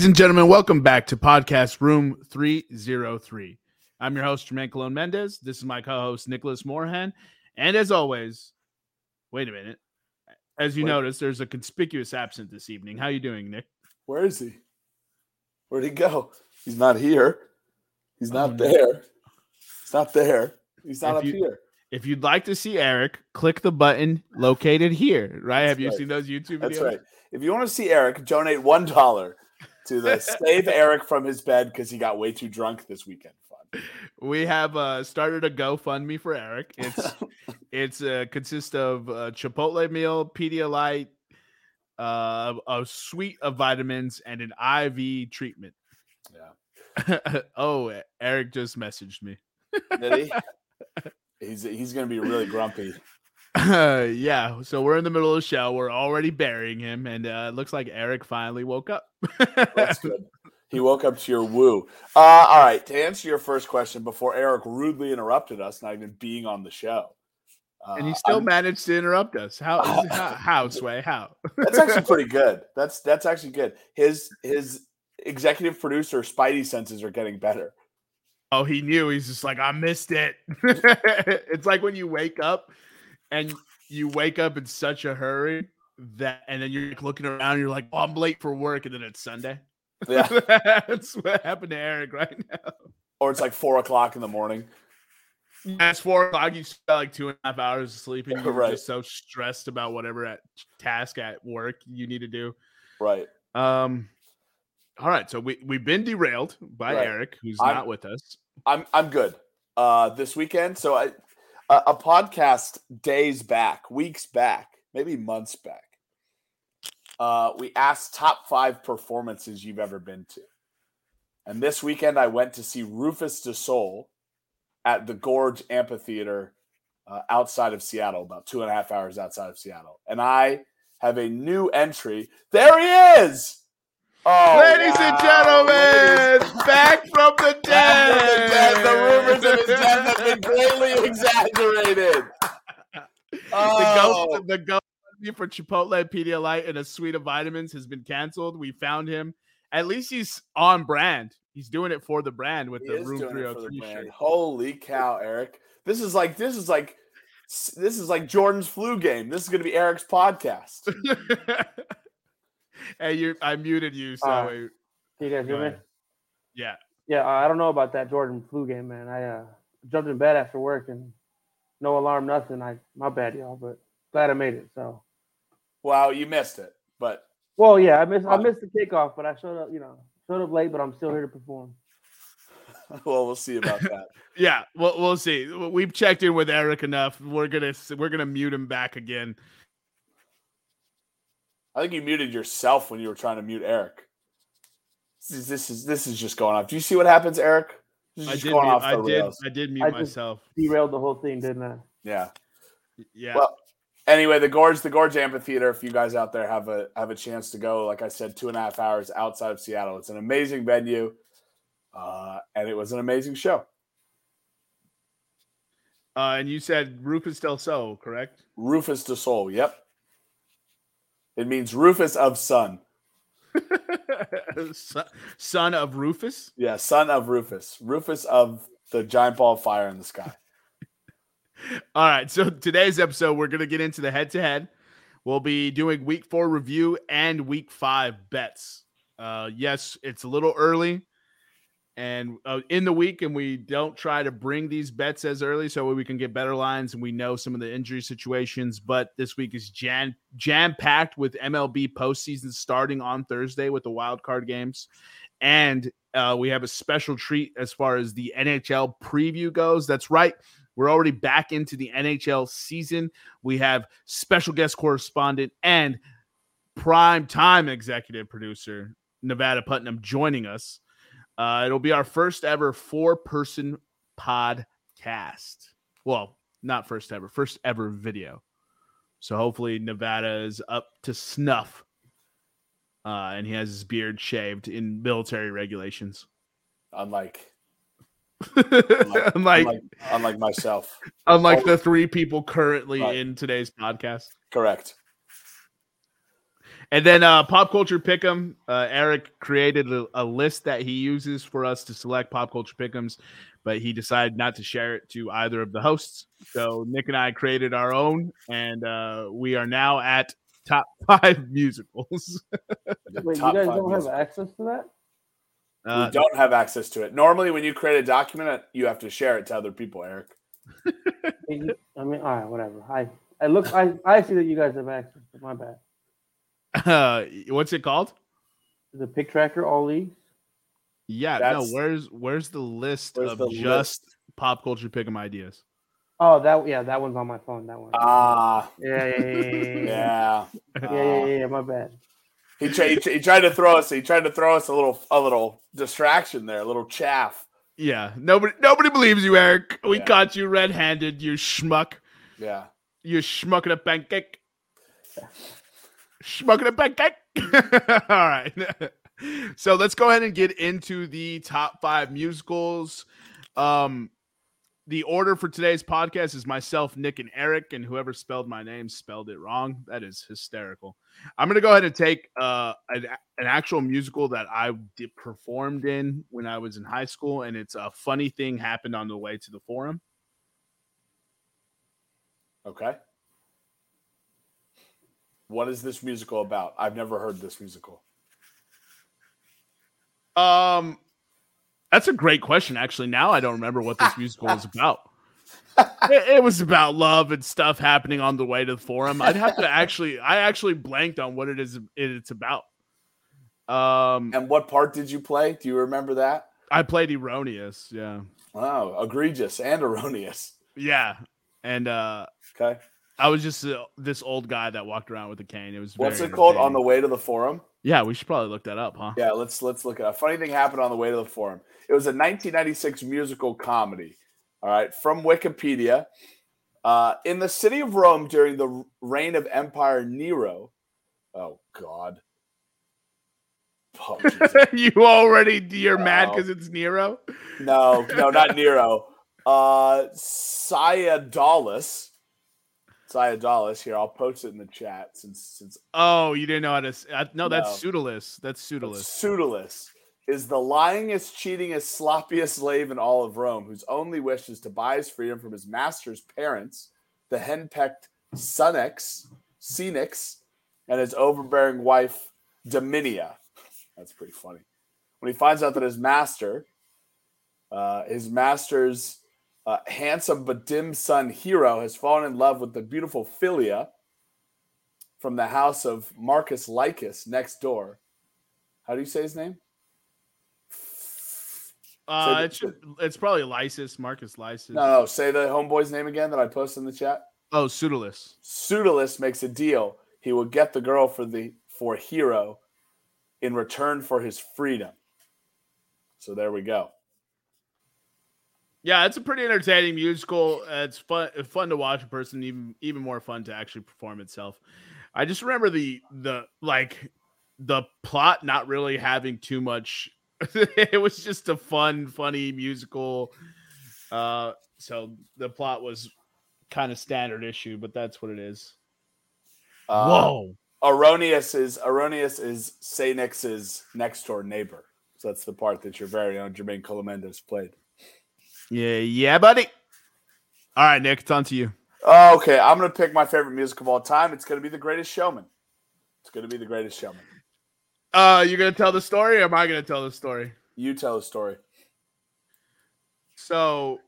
Ladies and gentlemen, welcome back to podcast room 303. I'm your host, Jermaine Colon Mendez. This is my co host, Nicholas Moorhan. And as always, wait a minute. As you Wait. notice, there's a conspicuous absent this evening. How you doing, Nick? Where is he? Where'd he go? He's not here. He's not Oh, no. there. He's not there. He's not If up you- here. If you'd like to see Eric, click the button located here. Right? That's Have you seen those YouTube videos? That's right. If you want to see Eric, donate one dollar to the save Eric from his bed because he got way too drunk this weekend. Fun. We have uh, started a GoFundMe for Eric. It's it's uh, consists of a Chipotle meal, Pedialyte, uh, a suite of vitamins, and an IV treatment. Yeah. oh, Eric just messaged me. Did he? He's he's gonna be really grumpy. yeah, so we're in the middle of the show. We're already burying him, and uh, it looks like Eric finally woke up. That's good. He woke up to your woo. Uh, all right. To answer your first question, before Eric rudely interrupted us, not even being on the show, uh, and he still I'm- managed to interrupt us. How? how, how Sway? How? That's actually pretty good. That's that's actually good. His his executive producer Spidey senses are getting better. Oh, he knew. He's just like, I missed it. it's like when you wake up and you wake up in such a hurry that, and then you're like looking around, you're like, oh, I'm late for work, and then it's Sunday. Yeah. That's what happened to Eric right now. Or it's like four o'clock in the morning. Yeah, it's four o'clock. You spent like two and a half hours of sleep, and you're Right. just so stressed about whatever at task at work you need to do. Right. Um, all right, so we we've been derailed by Right. Eric, who's I'm- not with us. I'm I'm good. Uh this weekend. So I a, a podcast days back, weeks back, maybe months back. Uh we asked top five performances you've ever been to. And this weekend I went to see Rufus Du Sol at the Gorge Amphitheater uh, outside of Seattle, about two and a half hours outside of Seattle. And I have a new entry. There he is. Oh, Ladies and wow. Ladies- gentlemen, back from the Back from dead. the dead. The rumors of his death have been greatly exaggerated. Oh. The go the ghost for Chipotle, Pedialyte, and a suite of vitamins has been canceled. We found him. At least he's on brand. He's doing it for the brand with He the Room doing it for the 303 shirt. Holy cow, Eric! This is like this is like this is like Jordan's flu game. This is going to be Eric's podcast. hey, you I muted you, so Uh, Can you guys hear me? yeah. Yeah, I don't know about that Jordan flu game, man. I uh, jumped in bed after work and no alarm, nothing. I my bad, y'all, but glad I made it. So, Wow, you missed it, but well, yeah, I missed I Fine. missed the kickoff, but I showed up, you know, showed up late, but I'm still here to perform. well, we'll see about that. Yeah, we'll we'll see. We've checked in with Eric enough. We're gonna we're gonna mute him back again. I think you muted yourself when you were trying to mute Eric. This is this is, this is just going off. Do you see what happens, Eric? I did mute, I did rails. I did mute I myself. Derailed the whole thing, didn't I? Yeah. Yeah. Well, anyway, the Gorge, the Gorge Amphitheater. If you guys out there have a have a chance to go, like I said, two and a half hours outside of Seattle. It's an amazing venue, uh, and it was an amazing show. Uh, and you said Rufus Del Sol, correct? Rufus Del Sol. Yep. It means Rufus of Sun. son, son of Rufus. Yeah, son of Rufus. Rufus of the giant ball of fire in the sky. All right. So today's episode, we're gonna get into the head to head. We'll be doing week four review and week five bets. Uh, yes, it's a little early, and uh, in the week, and we don't try to bring these bets as early so we can get better lines and we know some of the injury situations. But this week is jam jam packed with MLB postseason starting on Thursday with the wild card games, and uh, we have a special treat as far as the NHL preview goes. That's right. We're already back into the NHL season. We have special guest correspondent and prime time executive producer Nevada Putnam joining us. Uh, it'll be our first ever four person podcast. Well, not first ever, first ever video. So hopefully Nevada is up to snuff. Uh, and he has his beard shaved in military regulations. Unlike unlike, unlike, unlike, unlike myself. the three people currently Right. in today's podcast. Correct. And then uh, pop culture pick'em. Uh, Eric created a, a list that he uses for us to select pop culture pick'ems, but he decided not to share it to either of the hosts. So Nick and I created our own, and uh, we are now at top five musicals. The Wait, you guys don't have access to that? Uh, we don't have access to it. Normally, when you create a document, you have to share it to other people, Eric. I mean, all right, whatever. I I look, I I see that you guys have access. But my bad. uh, what's it called? The pick tracker all leagues. Yeah, That's- no. Where's where's the list Where's of the just pop culture pick'em ideas? Oh, that yeah, that one's on my phone. That one. Ah, yeah, yeah, yeah, yeah, yeah, yeah. yeah. Yeah, yeah, yeah, yeah, my bad. He, tra- he, tra- he tried to throw us. He tried to throw us a little, a little distraction there, a little chaff. Yeah, nobody nobody believes you, Eric. We Yeah. caught you red-handed, you schmuck. Yeah. You schmucking a pancake. Schmucking a pancake. All right. so let's go ahead and get into the top five musicals. Um, the order for today's podcast is myself, Nick, and Eric, and whoever spelled my name spelled it wrong. That is hysterical. I'm gonna go ahead and take uh an, an actual musical that I did, performed in when I was in high school, and it's a funny thing happened on the way to the forum. Okay. What is this musical about? I've never heard this musical. Um, that's a great question. Actually, now I don't remember what this musical was about. it, it was about love and stuff happening on the way to the forum. I'd have to actually, I actually blanked on what it is. It's about. Um, And what part did you play? Do you remember that? I played Erronius. Yeah, Wow, egregious and erroneous. yeah, and uh, Okay. I was just uh, this old guy that walked around with a cane. It was What's it called? On the way to the forum? Yeah, we should probably look that up, huh? Yeah, let's let's look it up. Funny thing happened on the way to the forum. It was a 1996 musical comedy. All right, from Wikipedia. Uh, in the city of Rome during the reign of Empire Nero. Oh God. Oh, you already you're mad because it's Nero. no, no, not Nero. Uh, Cyadalus. Cyadalus. Here, I'll post it in the chat since since Oh, you didn't know how to. s- Uh, no, that's No. pseudolus. That's pseudolus. Pseudolus is the lyingest, cheatingest, sloppiest slave in all of Rome, whose only wish is to buy his freedom from his master's parents, the henpecked Sunex, Senex, and his overbearing wife, Domina. That's pretty funny. When he finds out that his master, uh, his master's uh, handsome but dim son Hero, has fallen in love with the beautiful Philia from the house of Marcus Lycus next door. How do you say his name? Uh, it's it's probably Lysis, Marcus Lysis. No, no. Say the homeboy's name again that I posted in the chat. Oh, pseudolus. Pseudolus makes a deal. He will get the girl for the for Hero in return for his freedom. So there we go. Yeah, it's a pretty entertaining musical. Uh, it's fun fun to watch in person, even even more fun to actually perform itself. I just remember the the like the plot not really having too much. it was just a fun, funny musical. Uh, so the plot was kind of standard issue, but that's what it is. Uh, Whoa. Erronius is Erronius is Senex's next door neighbor. So that's the part that your very own Jermaine Colon Mendez played. Yeah, yeah, buddy. All right, Nick, it's on to you. Oh, okay, I'm gonna pick my favorite music of all time. It's gonna be The Greatest Showman. It's gonna be The Greatest Showman. Uh, you're gonna tell the story, or am I gonna tell the story? You tell the story. So,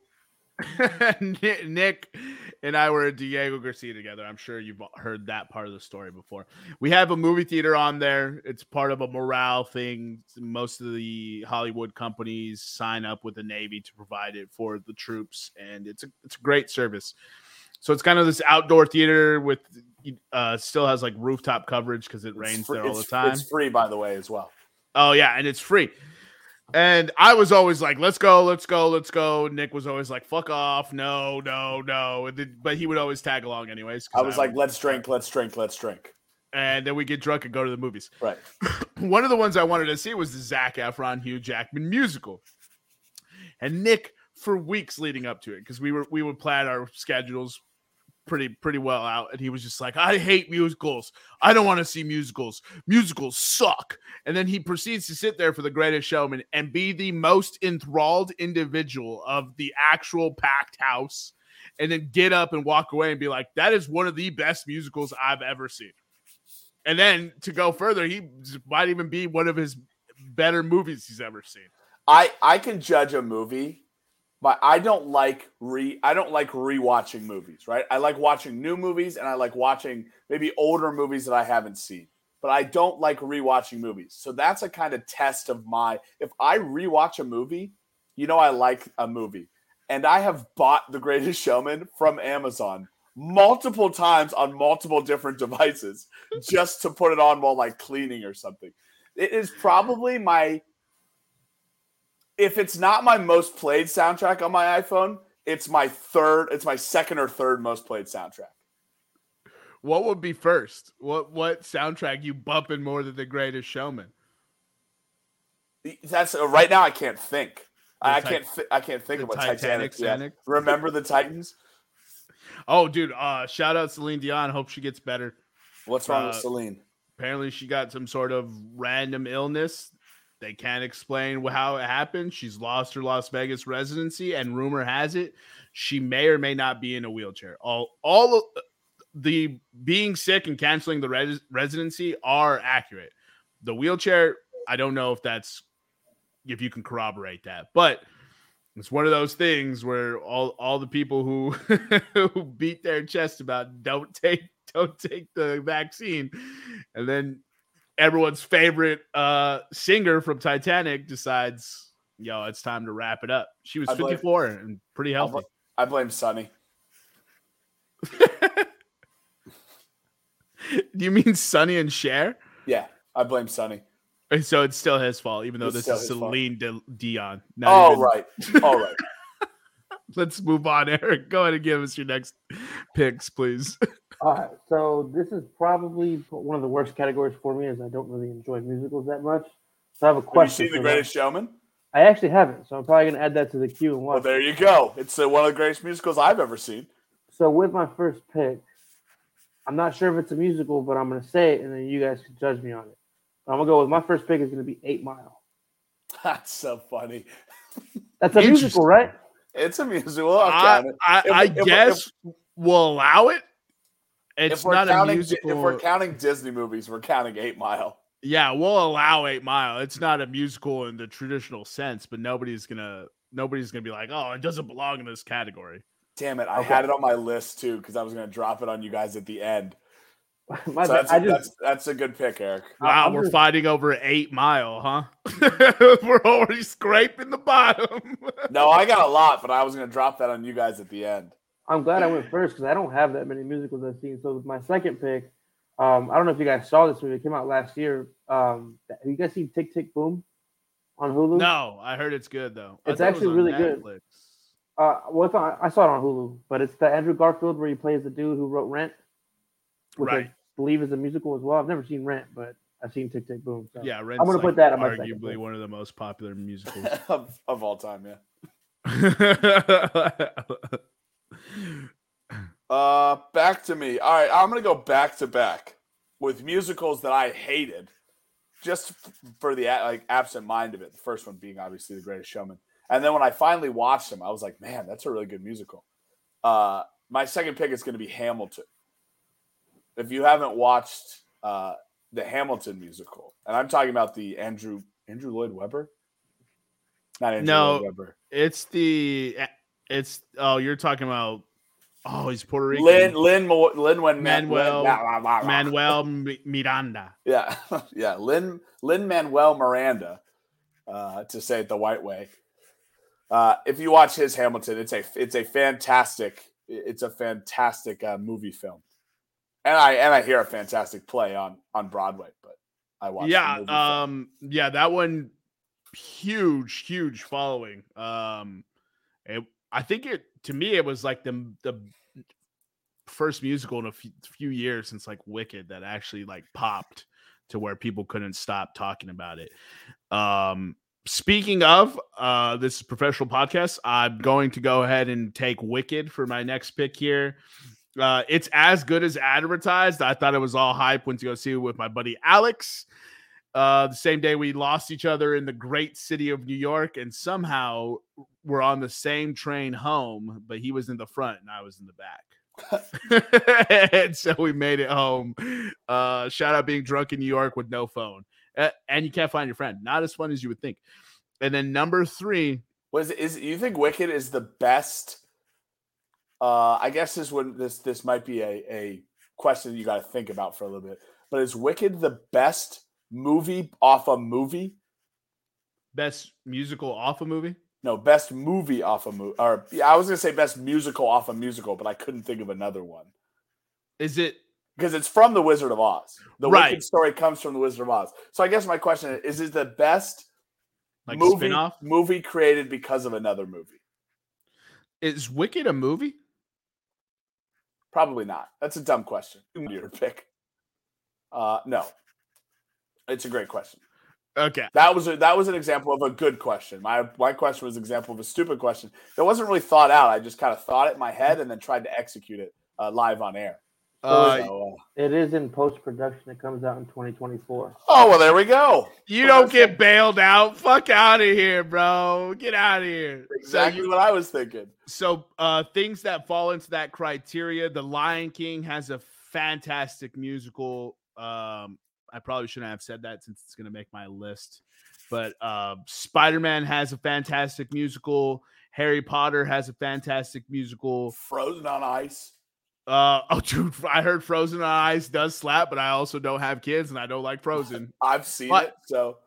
Nick and I were at Diego Garcia together. I'm sure you've heard that part of the story before. We have a movie theater on there. It's part of a morale thing. Most of the Hollywood companies sign up with the Navy to provide it for the troops, and it's a it's a great service. So it's kind of this outdoor theater with uh still has like rooftop coverage because it rains free- there all the time. It's free, by the way, as well. Oh yeah, and it's free. And I was always like, "Let's go, let's go, let's go." Nick was always like, "Fuck off, no, no, no," then- but he would always tag along anyways. I was like, would- let's drink, let's drink, let's drink. and then we get drunk and go to the movies. Right. One of the ones I wanted to see was the Zac Efron Hugh Jackman musical, and Nick for weeks leading up to it because we were we would plan our schedules pretty pretty well out and he was just like i hate musicals. I don't want to see musicals. Musicals suck. And then he proceeds to sit there for the greatest showman and be the most enthralled individual of the actual packed house and then get up and walk away and be like that is one of the best musicals i've ever seen. And then to go further he might even be one of his better movies he's ever seen. I I can judge a movie, but I don't like re I don't like rewatching movies, right? I like watching new movies and I like watching maybe older movies that I haven't seen. But I don't like rewatching movies. So that's a kind of test of my if I rewatch a movie, you know I like a movie. And I have bought The Greatest Showman from Amazon multiple times on multiple different devices just to put it on while like cleaning or something. It is probably my if it's not my most played soundtrack on my iPhone, it's my third, it's my second or third most played soundtrack. What would be first? What what soundtrack you bumping more than The Greatest Showman? That's uh, right now. I can't think. The I can't. Th- I can't think of what Titanic Titanic. Remember the Titans? Oh, dude! Uh, shout out Celine Dion. Hope she gets better. What's wrong with Uh, Celine? Apparently, she got some sort of random illness. They can't explain how it happened. She's lost her Las Vegas residency, and rumor has it she may or may not be in a wheelchair. All all the being sick and canceling the res- residency are accurate. The wheelchair, I don't know if that's if you can corroborate that, but it's one of those things where all all the people who who beat their chest about don't take don't take the vaccine, and then everyone's favorite uh singer from Titanic decides, yo, it's time to wrap it up. She was I blame- 54 and pretty I healthy. I blame Sonny. Do you mean Sonny and Cher? Yeah, I blame Sonny. And So it's still his fault, even though It's this is. Celine De- Dion. Not All even- right, all right. Let's move on, Eric. Go ahead and give us your next picks, please. All right, so this is probably one of the worst categories for me, as I don't really enjoy musicals that much. So I have a Have you question. seen The for that. Greatest Showman? I actually haven't, so I'm probably gonna add that to the queue and Well, there you go. It's uh, one of the greatest musicals I've ever seen. So with my first pick, I'm not sure if it's a musical, but I'm gonna say it, and then you guys can judge me on it. I'm gonna go with my first pick is gonna be Eight Mile. That's so funny. That's a musical, right? It's a musical. I'll I, count it. I, If if guess we'll allow it. It's if we're not a counting, musical. if we're counting Disney movies, we're counting Eight Mile. yeah, we'll allow Eight Mile. It's not a musical in the traditional sense, but nobody's gonna nobody's gonna be like, oh, it doesn't belong in this category. Damn it! I Okay. had it on my list too because I was going to drop it on you guys at the end. my So bad. that's, I a, just that's that's a good pick, Eric. Wow, I'm we're just- fighting over Eight Mile, huh? we're already scraping the bottom. No, I got a lot, but I was going to drop that on you guys at the end. I'm glad I went first because I don't have that many musicals I've seen. So with my second pick, um, I don't know if you guys saw this movie. It came out last year. Um, have you guys seen Tick Tick Boom on Hulu? no, I heard it's good though. It's thought it was actually really good. Netflix. Uh, well, it's on, I saw it on Hulu, but it's the Andrew Garfield where he plays the dude who wrote Rent, which Right. I believe is a musical as well. I've never seen Rent, but I've seen Tick Tick Boom. So. Yeah, I'm gonna like put that on my second arguably pick. one of the most popular musicals. of, of all time, yeah. Uh, back to me. All right, I'm gonna go back to back with musicals that I hated, just for the like absent mind of it. The first one being obviously The Greatest Showman, and then when I finally watched them, I was like, man, that's a really good musical. Uh, my second pick is gonna be Hamilton. If you haven't watched uh, the Hamilton musical, and I'm talking about the Andrew Andrew Lloyd Webber, not Andrew No. Lloyd Webber. it's the it's oh you're talking about oh he's Puerto Rican Lin Lin Mo- Lin Manuel- Manuel Manuel Miranda. Yeah, yeah. Lin Lin Manuel Miranda, uh, to say it the white way. Uh, if you watch his Hamilton, it's a it's a fantastic it's a fantastic uh, movie film, and I and I hear a fantastic play on on Broadway. But I watched the Yeah, movie film. um, yeah, that one huge, huge following. Um, it, I think it to me it was like the the first musical in a few, years since like Wicked that actually like popped to where people couldn't stop talking about it. Um, speaking of, uh, this is professional podcast. I'm going to go ahead and take Wicked for my next pick here. Uh, it's as good as advertised. I thought it was all hype. Went to go see it with my buddy Alex. Uh, the same day we lost each other in the great city of New York, and somehow we're on the same train home, but he was in the front and I was in the back. and so we made it home. Uh, shout out being drunk in New York with no phone, uh, and you can't find your friend. Not as fun as you would think. And then number three Was is you think Wicked is the best? Uh, I guess this when this this might be a a question you got to think about for a little bit. But is Wicked the best movie off a movie? best musical off a movie. No, best movie off a movie. Or yeah, I was gonna say best musical off a musical, but I couldn't think of another one Is it because it's from The Wizard of Oz. The Right. Wicked story comes from The Wizard of Oz. So I guess my question is: Is it the best like movie spinoff? movie created because of another movie? Is Wicked a movie? Probably not. That's a dumb question. Your pick. Uh, no, it's a great question. Okay. That was a, that was an example of a good question. My my question was an example of a stupid question that wasn't really thought out. I just kind of thought it in my head and then tried to execute it uh, live on air. Uh, So, uh, It is in post production. It comes out in 2024. oh well, there we go. you don't get bailed out. Fuck out of here, bro. Get out of here. Exactly So, you- what I was thinking. so uh things that fall into that criteria, The Lion King has a fantastic musical. Um, I probably shouldn't have said that since it's gonna make my list. But uh Spider-Man has a fantastic musical. Harry Potter has a fantastic musical. Frozen on ice. Uh oh, dude, I heard Frozen on Ice does slap, but I also don't have kids and I don't like Frozen. I've seen What? it. So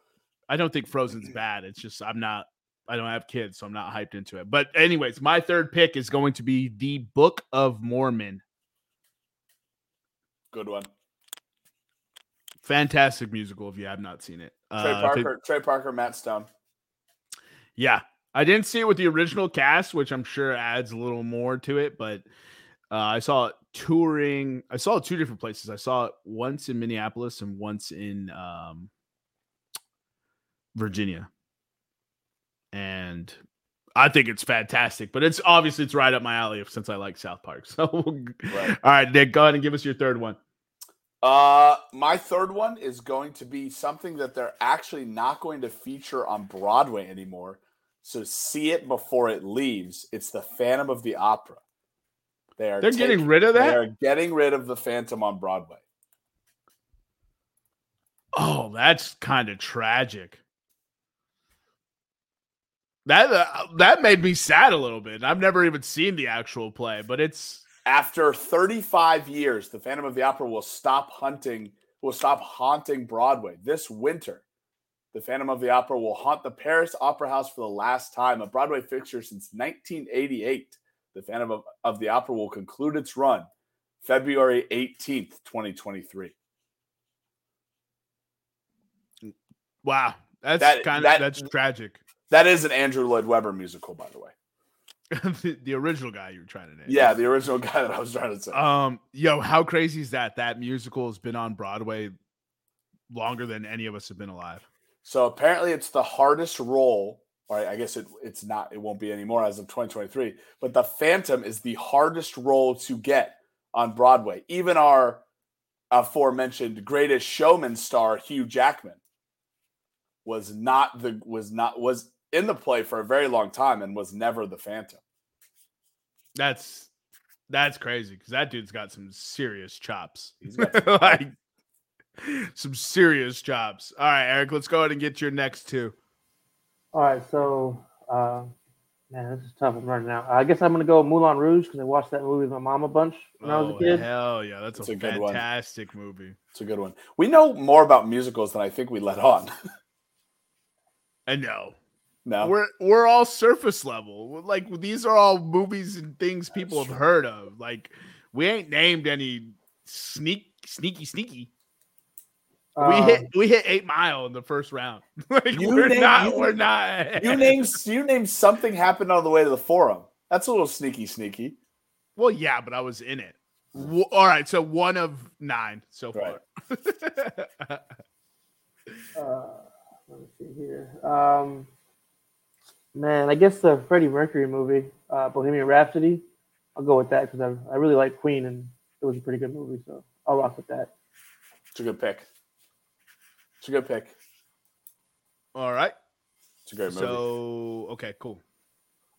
I don't think Frozen's bad. It's just I'm not. I don't have kids, so I'm not hyped into it. But anyways, my third pick is going to be the Book of Mormon. good one. Fantastic musical. If you have not seen it, Trey Uh, Parker. Trey Parker. Matt Stone. yeah, I didn't see it with the original cast, which I'm sure adds a little more to it. But uh, I saw it touring. I saw it two different places. I saw it once in Minneapolis and once in um, Virginia, and I think it's fantastic. But it's obviously it's right up my alley since I like South Park. So, Right. all right, Nick, go ahead and give us your third one. Uh, my third one is going to be something that they're actually not going to feature on Broadway anymore. So see it before it leaves. It's the Phantom of the Opera. They are They're getting rid of that. They're getting rid of the Phantom on Broadway. Oh, that's kind of tragic. That uh, that made me sad a little bit. I've never even seen the actual play, but it's After 35 years, the Phantom of the Opera will stop hunting, will stop haunting Broadway this winter. The Phantom of the Opera will haunt the Paris Opera House for the last time, a Broadway fixture since 1988. The Phantom of, of the Opera will conclude its run February 18th, 2023. wow. That's That- kind of that- that's tragic. That is an Andrew Lloyd Webber musical, by the way. the, the original guy you were trying to name. Yeah, the original guy that I was trying to say. Um, yo, how crazy is that? That musical has been on Broadway longer than any of us have been alive. So apparently, it's the hardest role. Or I guess it, it's not. It won't be anymore as of 2023. But the Phantom is the hardest role to get on Broadway. Even our aforementioned greatest showman star Hugh Jackman was not the was not was in the play for a very long time and was never the Phantom. That's that's crazy because that dude's got some serious chops. He's got some- like some serious chops. All right, Eric, let's go ahead and get your next two. All right, so uh, man, this is tough. I'm running out. I guess I'm gonna go Moulin Rouge because I watched that movie with my mom a bunch when I was Oh, a kid. Hell yeah, that's, That's a, a good one. fantastic movie. It's a good one. We know more about musicals than I think we let on. I know. No, We're we're all surface level. Like these are all movies and things people That's have heard of. Like we ain't named any sneak sneaky sneaky. we Um, hit we hit eight mile in the first round. like You we're named- not you- we're not you name you name something happened on the way to the forum. That's a little sneaky, sneaky. Well, yeah, but I was in it. W- all right, so one of nine so far. Uh, let me see here. Um, man, I guess the Freddie Mercury movie, uh, Bohemian Rhapsody. I'll go with that because I, I really like Queen and it was a pretty good movie. So I'll rock with that. It's a good pick. It's a good pick. All right. It's a great movie. So okay, cool.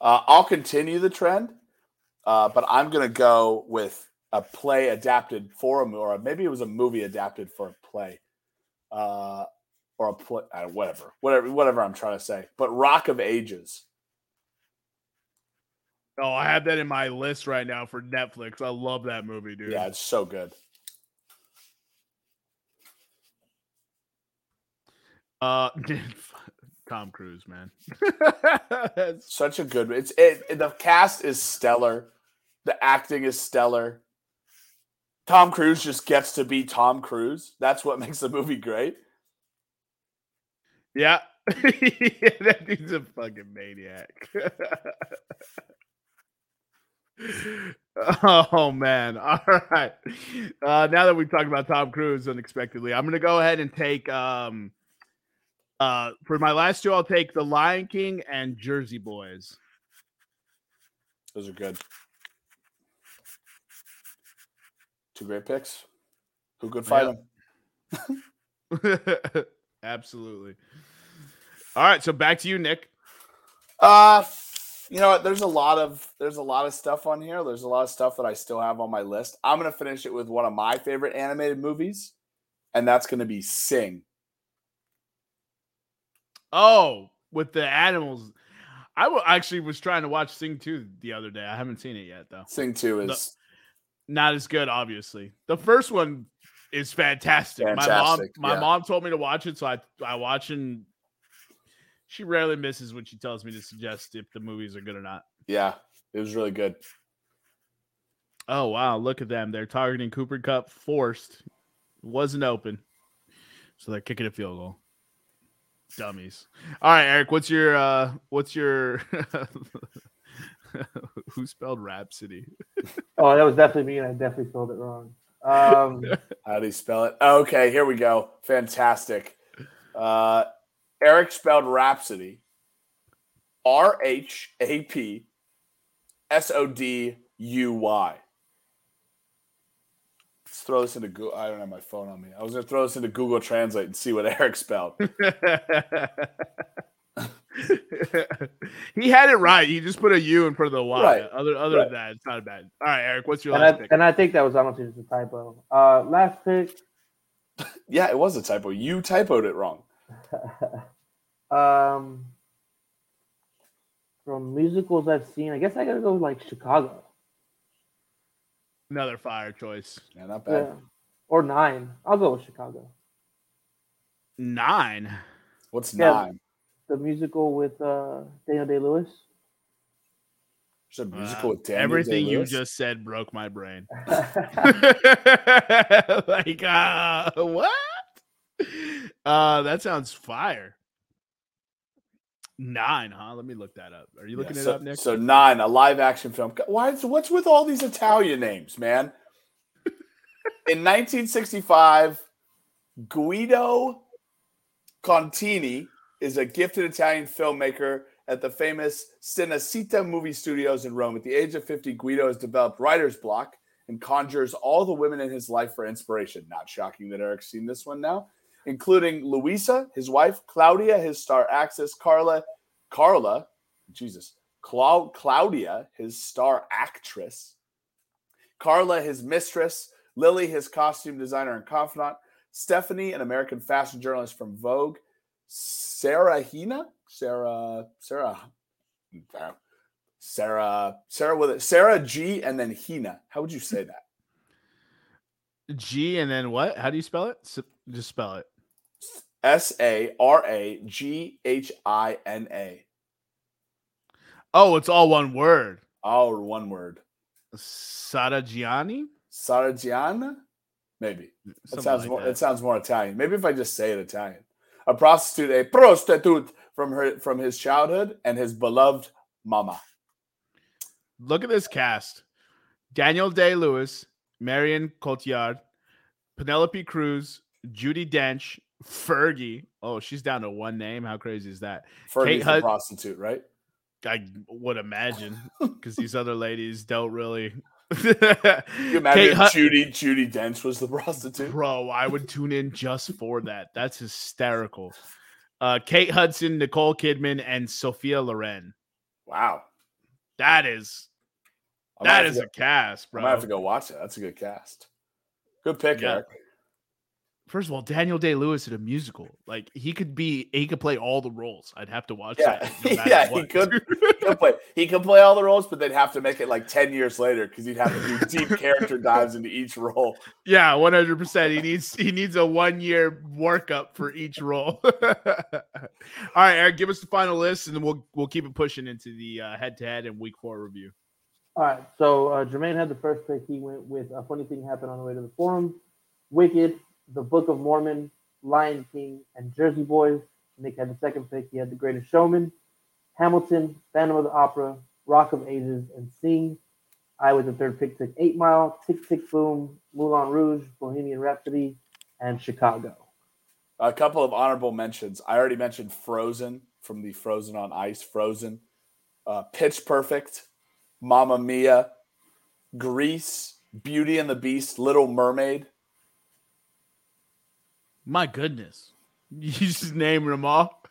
Uh, I'll continue the trend, uh, but I'm going to go with a play adapted for a movie, or maybe it was a movie adapted for a play, uh, or a play, uh, whatever, whatever, whatever I'm trying to say. But Rock of Ages. Oh, I have that in my list right now for Netflix. I love that movie, dude. Yeah, it's so good. Uh, Tom Cruise, man. Such a good. It's it, it- The cast is stellar. The acting is stellar. Tom Cruise just gets to be Tom Cruise. That's what makes the movie great. Yeah. that dude's a fucking maniac. oh man. All right. Uh now that we've talked about Tom Cruise unexpectedly, I'm gonna go ahead and take um uh for my last two, I'll take The Lion King and Jersey Boys. Those are good. Two great picks. Who could fight Yeah. them? Absolutely. All right, so back to you, Nick. Uh you know what? There's a lot of there's a lot of stuff on here. There's a lot of stuff that I still have on my list. I'm gonna finish it with one of my favorite animated movies, and that's gonna be Sing. Oh, with the animals. I w- actually was trying to watch Sing 2 the other day. I haven't seen it yet, though. Sing Two The- is Not as good, obviously. The first one is fantastic. My mom, my yeah. mom told me to watch it, so I I watched and she rarely misses when she tells me to suggest if the movies are good or not. yeah, it was really good. Oh wow, look at them. They're targeting Cooper Kupp forced. Wasn't open. So they're kicking a field goal. Dummies. All right, Eric, what's your uh what's your who spelled Rhapsody? Oh, that was definitely me, and I definitely spelled it wrong. Um, How do you spell it? Okay, here we go. Fantastic. Uh, Eric spelled Rhapsody. R H A P S O D U Y. Let's throw this into Google. I don't have my phone on me. I was going to throw this into Google Translate and see what Eric spelled. he had it right. He just put a U in front of the Y. Right, Other other right. than that, it's not bad. All right, Eric, what's your and, last I, pick? and I think that was honestly just a typo. Uh, last pick. Yeah, it was a typo. You typoed it wrong. um, from musicals I've seen, I guess I gotta go with like Chicago. Another fire choice. Yeah, not bad. Yeah. Or nine. I'll go with Chicago. Nine. What's Yeah. nine? The musical with uh, Daniel Day Lewis. There's a Wow. musical with Daniel Everything you Day-Lewis? just said broke my brain. like uh what? Uh that sounds fire. Nine, huh? Let me look that up. Are you Yeah, looking it so, up, Nick? So nine, a live action film. Why? What's with all these Italian names, man? In 1965, Guido Contini is a gifted Italian filmmaker at the famous Cinecittà movie studios in Rome. At the age of 50, Guido has developed writer's block and conjures all the women in his life for inspiration. Not shocking that Eric's seen this one now, including Luisa, his wife, Claudia, his star actress, Carla, Carla, Jesus, Clau- Claudia, his star actress, Carla, his mistress, Lily, his costume designer and confidant, Stephanie, an American fashion journalist from Vogue, Sarah Hina, Sarah, Sarah, uh, Sarah, Sarah with it, Sarah G, and then Hina. How would you say that? G and then what? How do you spell it? Just spell it. S A R A G H I N A. Oh, it's all one word. All one word. Saragiani? Sargiana? Maybe. Something sounds like more. that. It sounds more Italian. Maybe if I just say it Italian. A prostitute, a prostitute from her from his childhood and his beloved mama. Look at this cast: Daniel Day Lewis, Marion Cotillard, Penelope Cruz, Judi Dench, Fergie. Oh, she's down to one name. How crazy is that? Fergie's the Hud- prostitute, right? I would imagine because these other ladies don't really. You imagine Kate if Hud- Judy Judi Dench was the prostitute. Bro, I would tune in just for that. That's hysterical. Uh, Kate Hudson, Nicole Kidman, and Sophia Loren. Wow. that is that is might that have is to a cast, go, I might have to go watch it. That's a good cast. Good pick, Yeah. Eric. First of all, Daniel Day Lewis in a musical, like he could be, he could play all the roles. I'd have to watch Yeah. that. no matter Yeah, he could. He could play. He could play all the roles, but they'd have to make it like ten years later because he'd have to do deep character dives into each role. Yeah, one hundred percent. He needs he needs a one year workup for each role. All right, Eric, give us the final list, and then we'll we'll keep it pushing into the head to head and week four review. All right, so uh, Jermaine had the first pick. He went with a funny thing happened on the way to the forum, Wicked, The Book of Mormon, Lion King, and Jersey Boys. Nick had the second pick. He had The Greatest Showman, Hamilton, Phantom of the Opera, Rock of Ages, and Sing. I with the third pick took Eight Mile, Tick Tick Boom, Moulin Rouge, Bohemian Rhapsody, and Chicago. A couple of honorable mentions. I already mentioned Frozen from the Frozen on Ice. Frozen, uh, Pitch Perfect, Mamma Mia, Grease, Beauty and the Beast, Little Mermaid. My goodness, you just naming them all.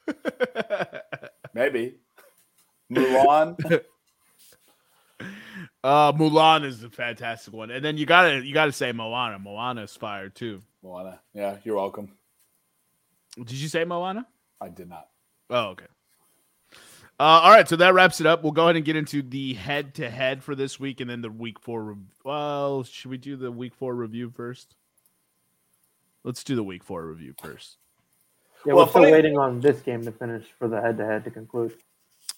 Maybe Mulan. uh, Mulan is a fantastic one, and then you gotta you gotta say Moana. Moana's fire too. Moana. Yeah, you're welcome. Did you say Moana? I did not. Oh, okay. Uh, all right, so that wraps it up. We'll go ahead and get into the head to head for this week, and then the week four. Rev- well, should we do the week four review first? Let's do the week four review first. Yeah, Well, we're still funny- waiting on this game to finish for the head-to-head to conclude.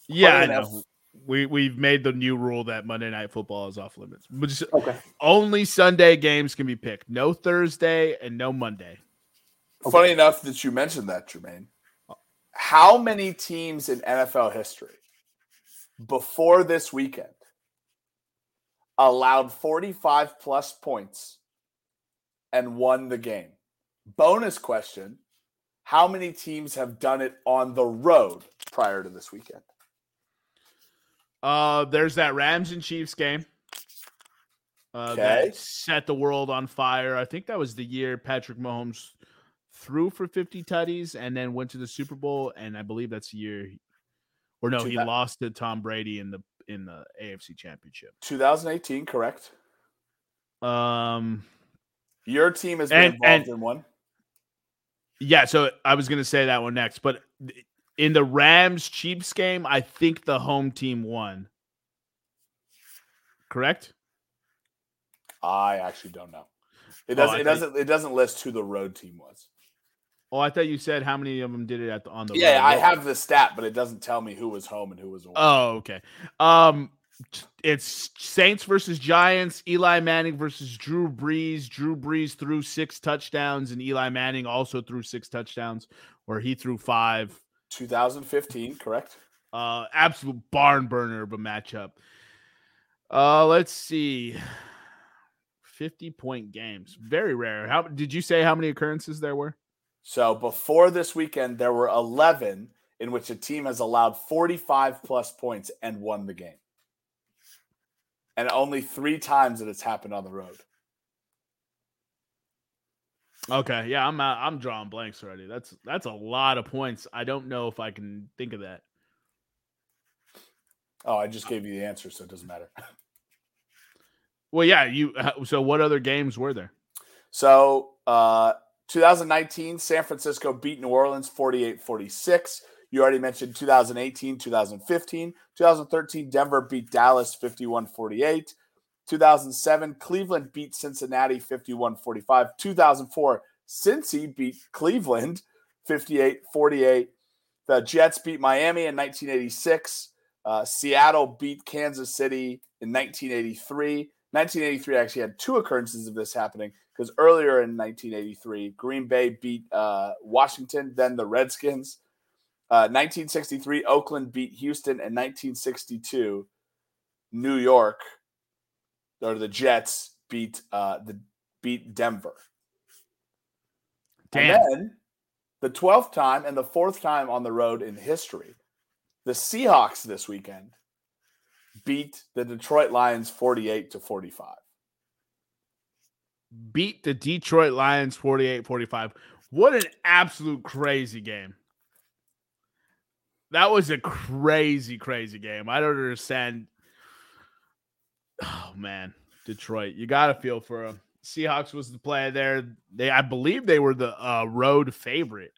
Yeah, I know. We we've made the new rule that Monday Night Football is off limits, but just Okay. only Sunday games can be picked. No Thursday and no Monday. Okay. Funny enough that you mentioned that, Jermaine. How many teams in NFL history before this weekend allowed 45 plus points and won the game? Bonus question How many teams have done it on the road prior to this weekend? Uh, there's that Rams and Chiefs game. Uh, Okay. that set the world on fire. I think that was the year Patrick Mahomes threw for 50 tutties and then went to the Super Bowl. And I believe that's the year, or no, he lost to Tom Brady in the in the AFC Championship. 2018, correct? Um, Your team has been And- involved and- in one. Yeah. So I was gonna say that one next, but in the Rams Chiefs game, I think the home team won. Correct. I actually don't know. It Oh, doesn't. it thought- doesn't. It doesn't list who the road team was. Oh, I thought you said how many of them did it at the on the Yeah, road. I have the stat, but it doesn't tell me who was home and who was away. Oh, okay. Um, it's Saints versus Giants. Eli Manning versus Drew Brees. Drew Brees threw six touchdowns, and Eli Manning also threw six touchdowns, where he threw five. 2015, correct? Uh, absolute barn burner of a matchup. Uh, let's see. 50 point games. Very rare. How did you say how many occurrences there were? So before this weekend, there were 11 in which a team has allowed 45 plus points and won the game. And only three times that it's happened on the road. Okay, yeah, I'm out, I'm drawing blanks already. That's that's a lot of points. I don't know if I can think of that. Oh, I just gave you the answer, so it doesn't matter. Well, yeah, you. uh, So, what other games were there? So, uh, 2019, San Francisco beat New Orleans 48 46. You already mentioned 2018, 2015. 2013, Denver beat Dallas 51 48. 2007, Cleveland beat Cincinnati 51 45. 2004, Cincy beat Cleveland 58 48. The Jets beat Miami in 1986. Uh, Seattle beat Kansas City in 1983. 1983 actually had two occurrences of this happening because earlier in 1983, Green Bay beat uh, Washington, then the Redskins. Uh, 1963, Oakland beat Houston, and 1962, New York or the Jets beat uh, the beat Denver. Damn. And then the 12th time and the fourth time on the road in history, The Seahawks this weekend beat the Detroit Lions 48 to 45. Beat the Detroit Lions 48 45. What an absolute crazy game. That was a crazy, crazy game. I don't understand. Oh man, Detroit, you got to feel for them. Seahawks was the play there. They, I believe, they were the uh, road favorite.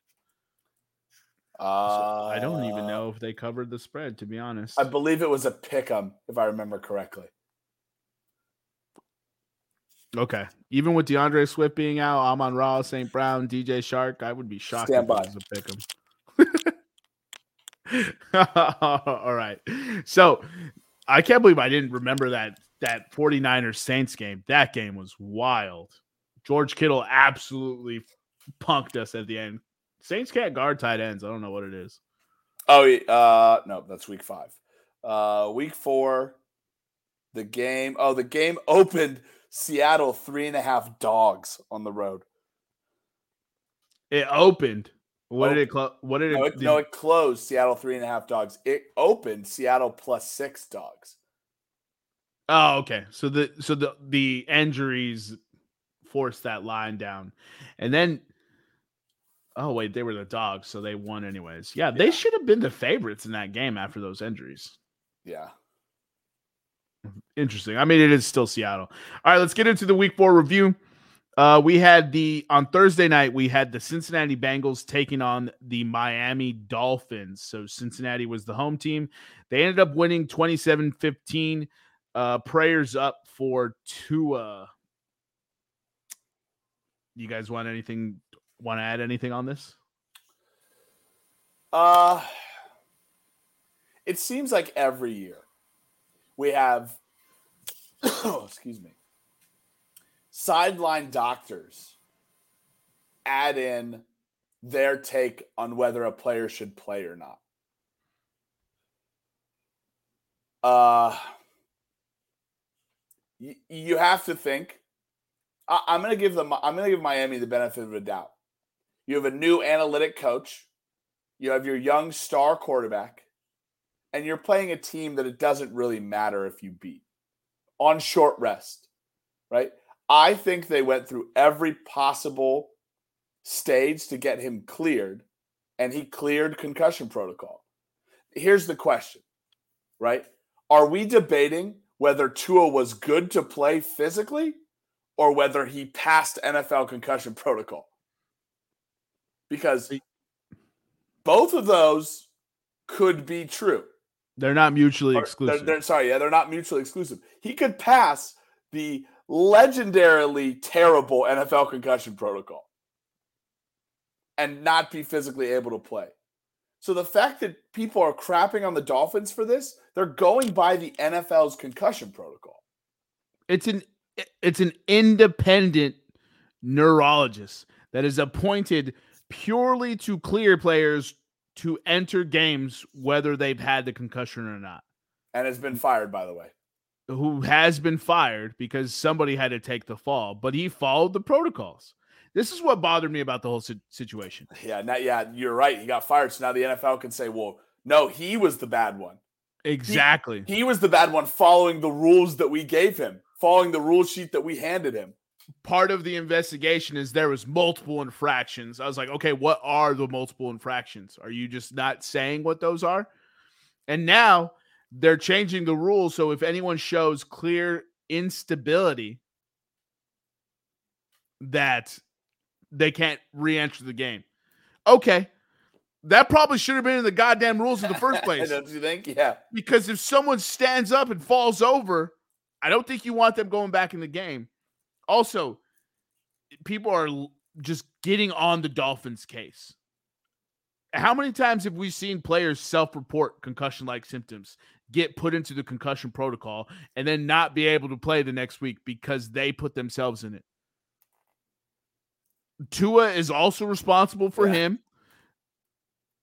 Uh, So I don't even know if they covered the spread, to be honest. I believe it was a pick 'em, if I remember correctly. Okay. Even with DeAndre Swift being out, Amon-Ra, St. Brown, DJ Chark, I would be shocked Stand if by. it was a pick 'em. All right. So I can't believe I didn't remember that that 49ers Saints game. That game was wild. George Kittle absolutely punked us at the end. Saints can't guard tight ends. I don't know what it is. Oh, uh, no, that's week five. Uh, week four, the game. Oh, the game opened Seattle three and a half dogs on the road. It opened. What did oh, it close? What did it, No, it, did- no, it closed Seattle three and a half dogs. It opened Seattle plus six dogs. Oh, okay. So the so the the injuries forced that line down, and then oh wait, they were the dogs, so they won anyways. Yeah, they Yeah. should have been the favorites in that game after those injuries. Yeah. Interesting. I mean, it is still Seattle. All right, let's get into the Week Four review. Uh, we had the on Thursday night we had the Cincinnati Bengals taking on the Miami Dolphins. So Cincinnati was the home team. They ended up winning 27-15. Uh, prayers up for Tua. You guys want anything? Want to add anything on this? Uh it seems like every year we have oh, excuse me sideline doctors add in their take on whether a player should play or not. Uh y- you have to think I, I'm going to give them I'm going to give Miami the benefit of the doubt. You have a new analytic coach you have your young star quarterback, and you're playing a team that it doesn't really matter if you beat on short rest, right? I think they went through every possible stage to get him cleared, and he cleared concussion protocol. Here's the question, right? Are we debating whether Tua was good to play physically or whether he passed NFL concussion protocol? Because both of those could be true. They're not mutually Or they're- exclusive. they're- sorry, yeah, they're not mutually exclusive. He could pass the legendarily terrible NFL concussion protocol and not be physically able to play. So the fact that people are crapping on the Dolphins for this, they're going by the NFL's concussion protocol. it's an it's an independent neurologist that is appointed purely to clear players to enter games whether they've had the concussion or not And has been fired, by the way. Who has been fired because somebody had to take the fall but he followed the protocols this is what bothered me about the whole situation Yeah, not, yeah, you're right. He got fired. So now the NFL can say, well, no, he was the bad one. exactly He was the bad one following the rules that we gave him, following the rule sheet that we handed him. part of the investigation is there was multiple infractions. I was like, okay, what are the multiple infractions? Are you just not saying what those are? And now they're changing the rules so if anyone shows clear instability that they can't re-enter the game. Okay. That probably should have been in the goddamn rules in the first place. Don't you think? Yeah. because if someone stands up and falls over, I don't think you want them going back in the game. Also, people are just getting on the Dolphins case. How many times have we seen players self-report concussion-like symptoms, get put into the concussion protocol, and then not be able to play the next week because they put themselves in it? Tua is also responsible for Yeah. him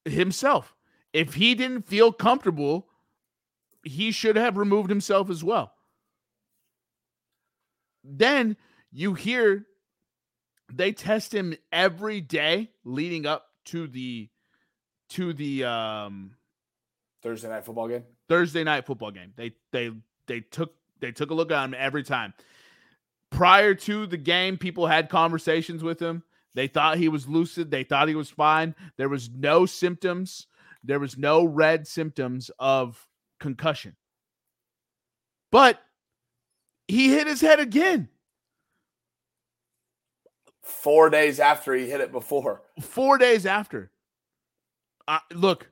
himself. If he didn't feel comfortable, he should have removed himself as well. Then you hear they test him every day leading up to the to the um Thursday night football game. Thursday night football game. They they they took they took a look at him every time. Prior to the game, people had conversations with him. They thought he was lucid. They thought he was fine. There was no symptoms. There was no red symptoms of concussion. But he hit his head again. Four days after he hit it before. Four days after. Uh, look,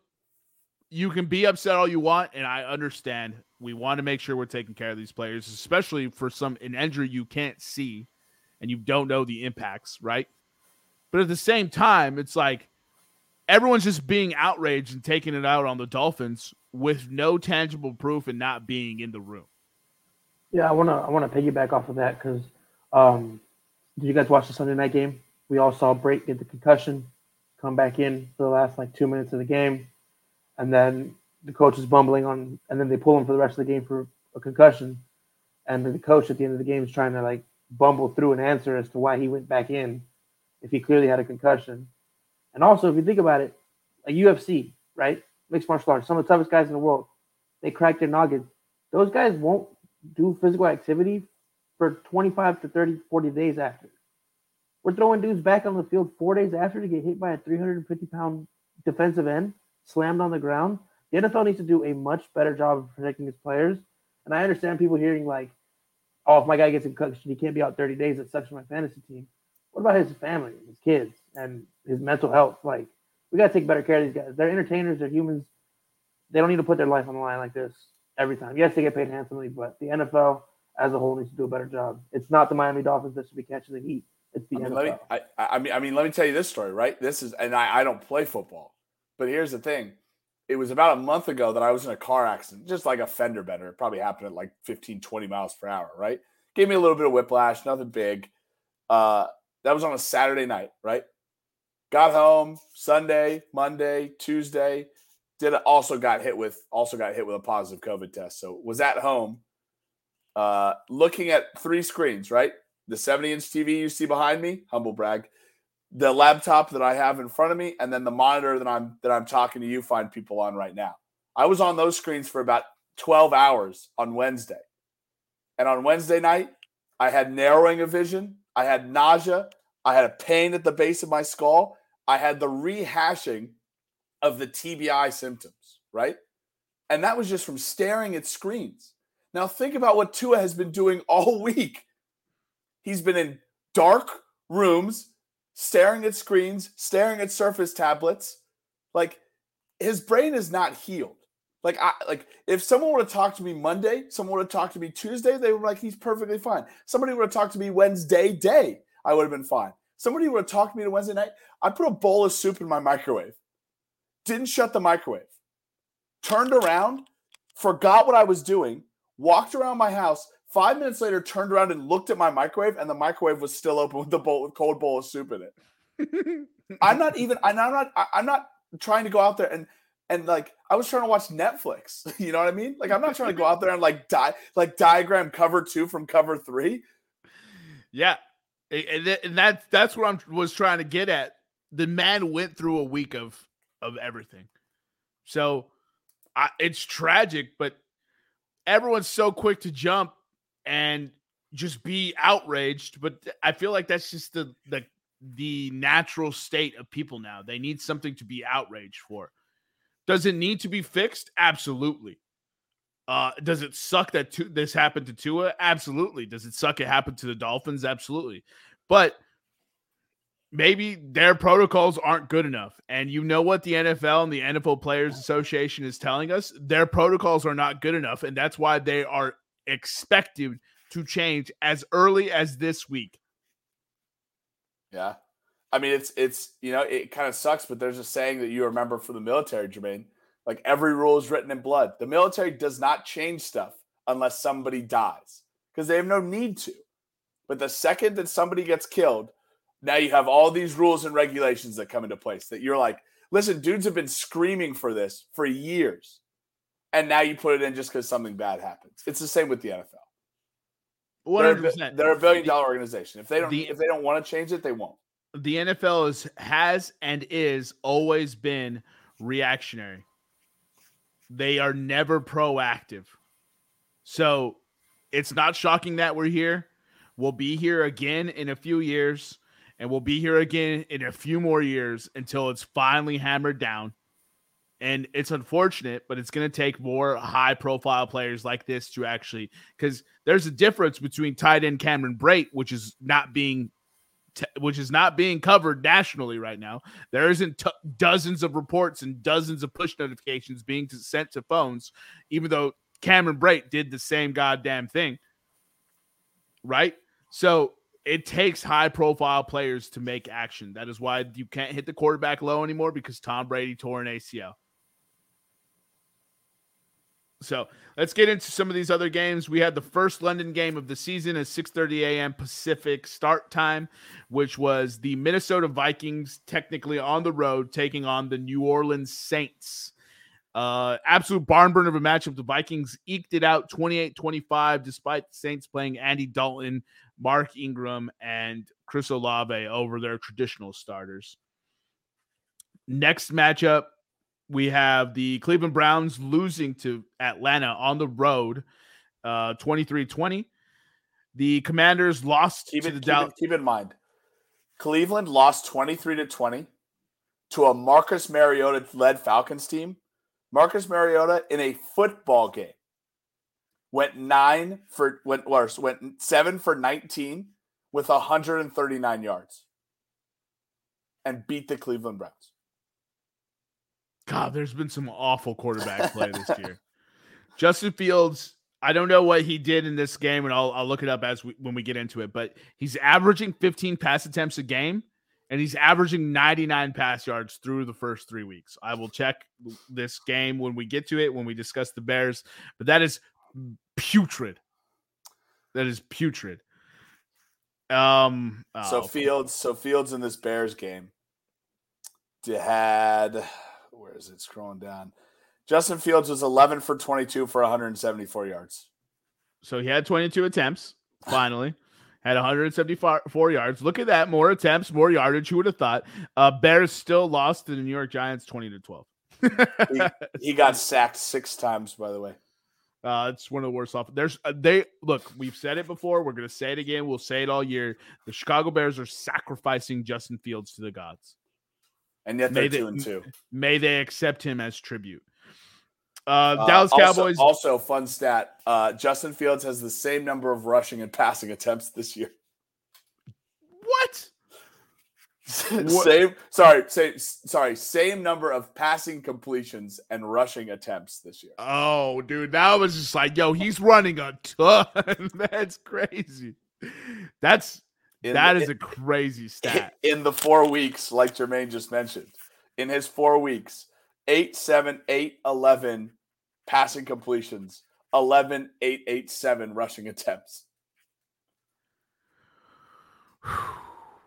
you can be upset all you want, and I understand. We want to make sure we're taking care of these players, especially for some an injury you can't see and you don't know the impacts, right? But at the same time, it's like everyone's just being outraged and taking it out on the Dolphins with no tangible proof and not being in the room. Yeah, I wanna I wanna piggyback off of that because um, did you guys watch the Sunday night game? We all saw Brate get the concussion, come back in for the last like two minutes of the game, and then the coach is bumbling on, and then they pull him for the rest of the game for a concussion, and then the coach at the end of the game is trying to like bumble through an answer as to why he went back in if he clearly had a concussion. And also, if you think about it, a UFC, right? Mixed martial arts, some of the toughest guys in the world, they crack their noggin. Those guys won't do physical activity for 25 to 30, 40 days after. We're throwing dudes back on the field four days after to get hit by a 350 pound defensive end, slammed on the ground. The NFL needs to do a much better job of protecting its players. And I understand people hearing like, "Oh, if my guy gets a concussion, he can't be out 30 days. It sucks for my fantasy team." What about his family, his kids, and his mental health? Like, we got to take better care of these guys. They're entertainers. They're humans. They don't need to put their life on the line like this every time. Yes, they get paid handsomely, but the NFL as a whole needs to do a better job. It's not the Miami Dolphins that should be catching the heat. It's the I mean, NFL. let me, I, I mean, I mean, let me tell you this story, right? This is, and I, I don't play football, but here's the thing: it was about a month ago that I was in a car accident, just like a fender bender. It probably happened at like 15, 20 miles per hour, right? Gave me a little bit of whiplash, nothing big. Uh, that was on a Saturday night, right? Got home Sunday, Monday, Tuesday. Did also got hit with also got hit with a positive COVID test. So was at home, uh, looking at three screens, right? The 70 inch TV you see behind me, humble brag, the laptop that I have in front of me, and then the monitor that I'm that I'm talking to you find people on right now. I was on those screens for about 12 hours on Wednesday. And on Wednesday night, I had narrowing of vision, I had nausea, I had a pain at the base of my skull, I had the rehashing of the TBI symptoms, right? And that was just from staring at screens. Now think about what Tua has been doing all week. He's been in dark rooms, staring at screens, staring at surface tablets. Like his brain is not healed. Like I like if someone would have talked to me Monday, someone would have talked to me Tuesday, they were like, he's perfectly fine. Somebody would have talked to me Wednesday day, I would have been fine. Somebody would have talked to me to Wednesday night. I put a bowl of soup in my microwave, didn't shut the microwave, turned around, forgot what I was doing, walked around my house. Five minutes later, turned around and looked at my microwave, and the microwave was still open with the bowl with cold bowl of soup in it. I'm not even. I'm not. I'm not trying to go out there and and like I was trying to watch Netflix. You know what I mean? Like I'm not trying to go out there and like die like diagram cover two from cover three. Yeah, and, and that that's what I was trying to get at. The man went through a week of of everything, so I, it's tragic. But everyone's so quick to jump and just be outraged. But I feel like that's just the the the natural state of people now. They need something to be outraged for. Does it need to be fixed? Absolutely. Uh, does it suck that this happened to Tua? Absolutely. Does it suck it happened to the Dolphins? Absolutely. But maybe their protocols aren't good enough. And you know what the NFL and the NFL Players Association is telling us? Their protocols are not good enough. And that's why they are expected to change as early as this week. Yeah. I mean, it's it's you know it kind of sucks, but there's a saying that you remember from the military, Jermaine. Like every rule is written in blood. The military does not change stuff unless somebody dies because they have no need to. But the second that somebody gets killed, now you have all these rules and regulations that come into place. That you're like, listen, dudes have been screaming for this for years, and now you put it in just because something bad happens. It's the same with the NFL. They're, hundred a- percent. they're a billion dollar organization. If they don't the- if they don't want to change it, they won't. the NFL is has and is always been reactionary. they are never proactive. So it's not shocking that we're here. We'll be here again in a few years, and we'll be here again in a few more years until it's finally hammered down. And it's unfortunate, but it's going to take more high profile players like this to actually, because there's a difference between tight end Cameron Brate, which is not being t- which is not being covered nationally right now. There isn't t- dozens of reports and dozens of push notifications being to- sent to phones, even though Cameron Brate did the same goddamn thing. Right? So it takes high profile players to make action. That is why you can't hit the quarterback low anymore because Tom Brady tore an ACL. So let's get into some of these other games. We had the first London game of the season at 6:30 a.m. Pacific start time, which was the Minnesota Vikings technically on the road taking on the New Orleans Saints. Uh, absolute barn burner of a matchup. The Vikings eked it out 28-25, despite the Saints playing Andy Dalton, Mark Ingram, and Chris Olave over their traditional starters. Next matchup, we have the Cleveland Browns losing to Atlanta on the road, uh, 23-20. The Commanders lost Keep to it, the keep, Dallas. it, keep in mind, Cleveland lost 23 to 20 to a Marcus Mariota led Falcons team. Marcus Mariota in a football game went nine for went worse, went seven for 19 with 139 yards and beat the Cleveland Browns. God, there's been some awful quarterback play this year. Justin Fields, I don't know what he did in this game, and I'll, I'll look it up as we, when we get into it. But he's averaging 15 pass attempts a game, and he's averaging 99 pass yards through the first three weeks. I will check this game when we get to it when we discuss the Bears, but that is putrid. That is putrid. Um. So oh, Fields, so Fields in this Bears game had where is it scrolling down? Justin Fields was 11 for 22 for 174 yards. So he had 22 attempts. Finally, had 174 yards. Look at that, more attempts, more yardage. Who would have thought? Uh, Bears still lost to the New York Giants, 20 to 12. He, he got sacked six times, by the way. Uh, it's one of the worst off. There's uh, they look. We've said it before. We're gonna say it again. We'll say it all year. The Chicago Bears are sacrificing Justin Fields to the gods. And yet they're they- two and two. May they accept him as tribute. Uh, Uh, Dallas also- Cowboys. Also, fun stat: uh, Justin Fields has the same number of rushing and passing attempts this year. what? same, sorry, same, sorry, same number of passing completions and rushing attempts this year. Oh, dude, that was just like, yo, he's running a ton. That's crazy. That's In that the- is a crazy stat. in the four weeks, like Jermaine just mentioned, in his four weeks, 8, 7, 8, 11 passing completions, 11, 8, 8, 7 rushing attempts.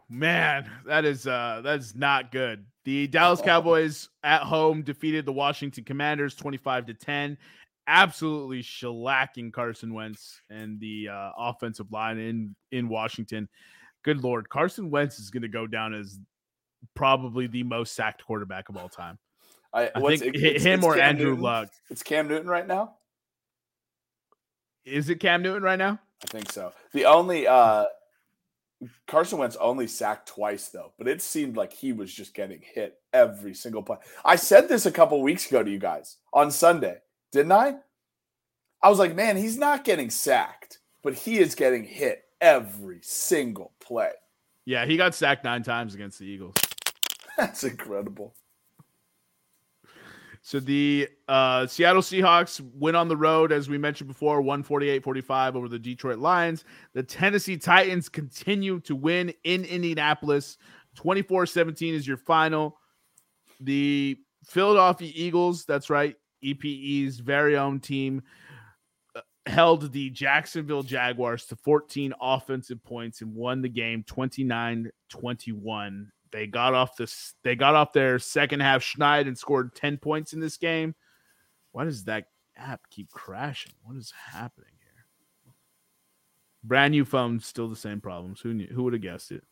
Man, that is uh that's not good. The Dallas Cowboys at home defeated the Washington Commanders 25 to 10. Absolutely shellacking Carson Wentz and the uh, offensive line in in Washington. Good lord, Carson Wentz is going to go down as probably the most sacked quarterback of all time. I, I what's- think it- him or Cam Andrew Newton? Luck. It's Cam Newton right now? Is it Cam Newton right now? I think so. The only uh Carson Wentz only sacked twice though, but it seemed like he was just getting hit every single play. I said this a couple weeks ago to you guys on Sunday, didn't I? I was like, man, he's not getting sacked, but he is getting hit every single play. Yeah, he got sacked nine times against the Eagles. That's incredible. So the uh, Seattle Seahawks went on the road, as we mentioned before, 148 45 over the Detroit Lions. The Tennessee Titans continue to win in Indianapolis. 24 17 is your final. The Philadelphia Eagles, that's right, EPE's very own team, held the Jacksonville Jaguars to 14 offensive points and won the game 29 21 they got off this they got off their second half schneid and scored 10 points in this game. Why does that app keep crashing? What is happening here? Brand new phone still the same problems. Who knew who would have guessed it?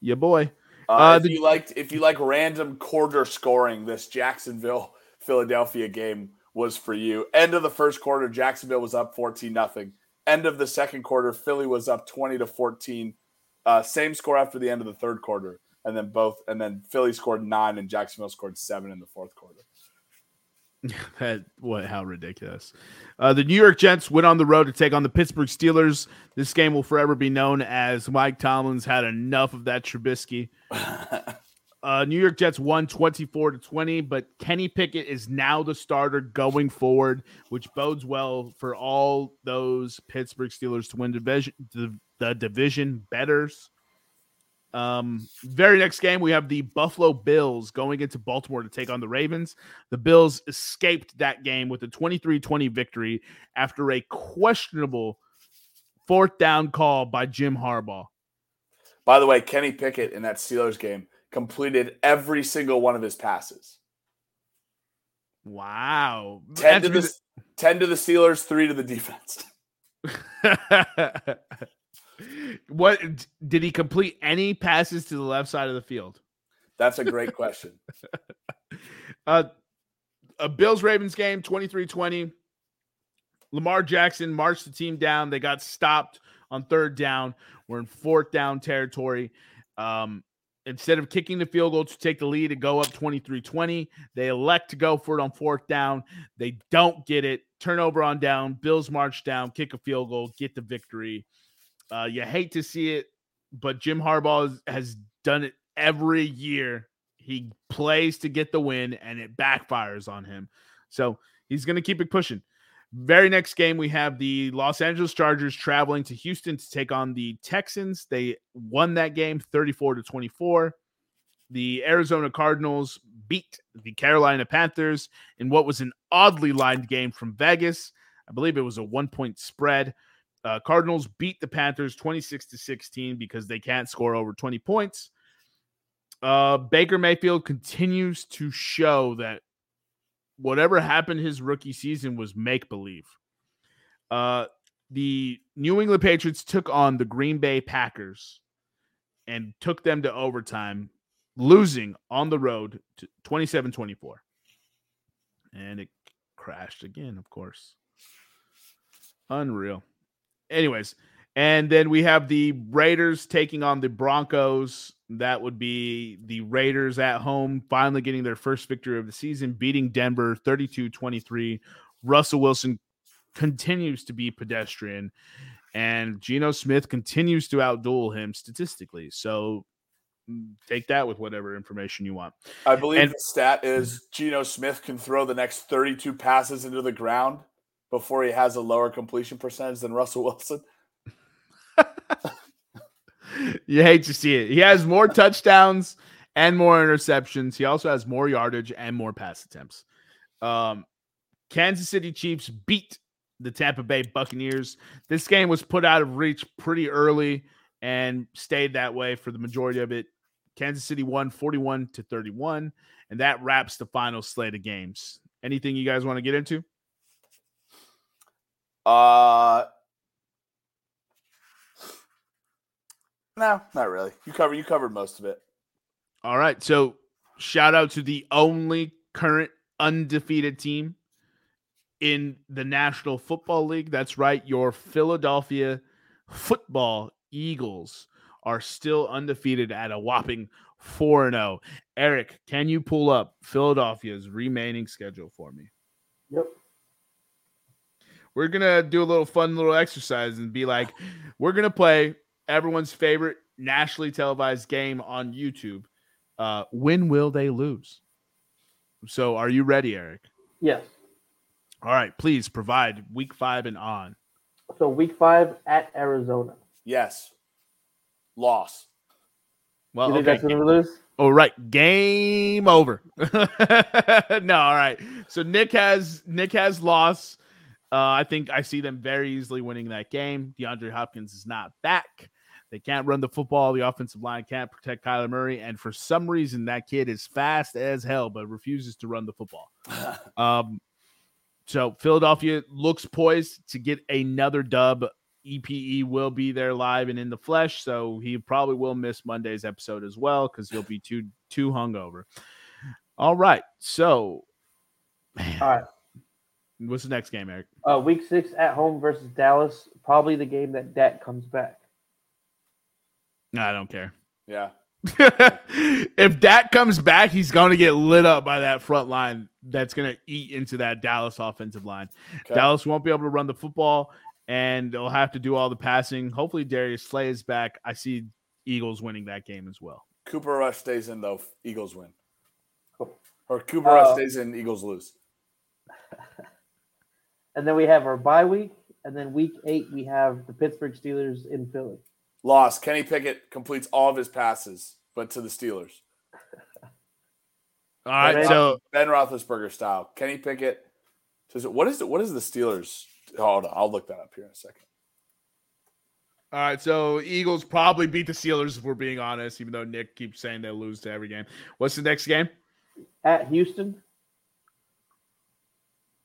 Yeah boy. Uh, Uh, if the- you liked if you like random quarter scoring, this Jacksonville Philadelphia game was for you. End of the first quarter, Jacksonville was up 14 nothing. End of the second quarter, Philly was up 20 to 14. Uh, same score after the end of the third quarter. And then both, and then Philly scored nine and Jacksonville scored seven in the fourth quarter. that what how ridiculous. Uh, the New York Jets went on the road to take on the Pittsburgh Steelers. This game will forever be known as Mike Tomlin's had enough of that Trubisky. Uh, New York Jets won 24 to 20, but Kenny Pickett is now the starter going forward, which bodes well for all those Pittsburgh Steelers to win division the, the division betters. Um, very next game, we have the Buffalo Bills going into Baltimore to take on the Ravens. The Bills escaped that game with a 23 20 victory after a questionable fourth down call by Jim Harbaugh. By the way, Kenny Pickett in that Steelers game completed every single one of his passes. Wow. 10 to, the, 10 to the Steelers, 3 to the defense. what did he complete any passes to the left side of the field? That's a great question. uh a Bills Ravens game 23-20. Lamar Jackson marched the team down. They got stopped on third down. We're in fourth down territory. Um, instead of kicking the field goal to take the lead and go up 23-20 they elect to go for it on fourth down. They don't get it. Turnover on down. Bills march down. Kick a field goal. Get the victory. Uh, you hate to see it but jim harbaugh has, has done it every year. He plays to get the win and it backfires on him. So he's going to keep it pushing very next game, we have the Los Angeles Chargers traveling to Houston to take on the Texans. They won that game 34 to 24. The Arizona Cardinals beat the Carolina Panthers in what was an oddly lined game from Vegas. I believe it was a one point spread. Uh, Cardinals beat the Panthers 26 to 16 because they can't score over 20 points. Uh, Baker Mayfield continues to show that whatever happened his rookie season was make believe. Uh, the New England Patriots took on the Green Bay Packers and took them to overtime, losing on the road to 27 24. And it crashed again, of course. Unreal. Anyways, and then we have the Raiders taking on the Broncos. That would be the Raiders at home, finally getting their first victory of the season, beating Denver 32 23. Russell Wilson continues to be pedestrian, and Geno Smith continues to outduel him statistically. So mm, take that with whatever information you want. I believe and, the stat is Geno Smith can throw the next 32 passes into the ground before he has a lower completion percentage than Russell Wilson you hate to see it. He has more touchdowns and more interceptions. He also has more yardage and more pass attempts. Um, Kansas City Chiefs beat the Tampa Bay Buccaneers. This game was put out of reach pretty early and stayed that way for the majority of it. Kansas City won 41 to 31, and that wraps the final slate of games. Anything you guys want to get into? Uh No, not really. You cover you covered most of it. All right. So shout out to the only current undefeated team in the National Football League. That's right. Your Philadelphia football Eagles are still undefeated at a whopping 4 0. Eric, can you pull up Philadelphia's remaining schedule for me? Yep. We're going to do a little fun little exercise and be like, we're going to play everyone's favorite nationally televised game on YouTube. Uh, when will they lose? So, are you ready, Eric? Yes. All right, please provide week five and on. So, week five at Arizona. Yes. Loss. Well, you think okay. that's going to lose? All right, game over. no, all right. So Nick has Nick has lost. Uh, I think I see them very easily winning that game. DeAndre Hopkins is not back. They can't run the football. The offensive line can't protect Kyler Murray. And for some reason, that kid is fast as hell, but refuses to run the football. um, so Philadelphia looks poised to get another dub. EPE will be there live and in the flesh, so he probably will miss Monday's episode as well because he'll be too too hungover. All right, so man. all right. What's the next game, Eric? Uh, week six at home versus Dallas. Probably the game that Dak comes back. No, I don't care. Yeah. if Dak comes back, he's going to get lit up by that front line that's going to eat into that Dallas offensive line. Okay. Dallas won't be able to run the football, and they'll have to do all the passing. Hopefully, Darius Slay is back. I see Eagles winning that game as well. Cooper Rush stays in though. Eagles win. Cool. Or Cooper Rush Uh, stays in. Eagles lose. And then we have our bye week. And then week eight, we have the Pittsburgh Steelers in Philly. Loss. Kenny Pickett completes all of his passes, but to the Steelers. All right, Right. so Ben Roethlisberger style. Kenny Pickett. Does it, what is it? What is the Steelers? Hold on, I'll look that up here in a second. all right, so Eagles probably beat the Steelers if we're being honest, even though Nick keeps saying they lose to every game. What's the next game? At Houston.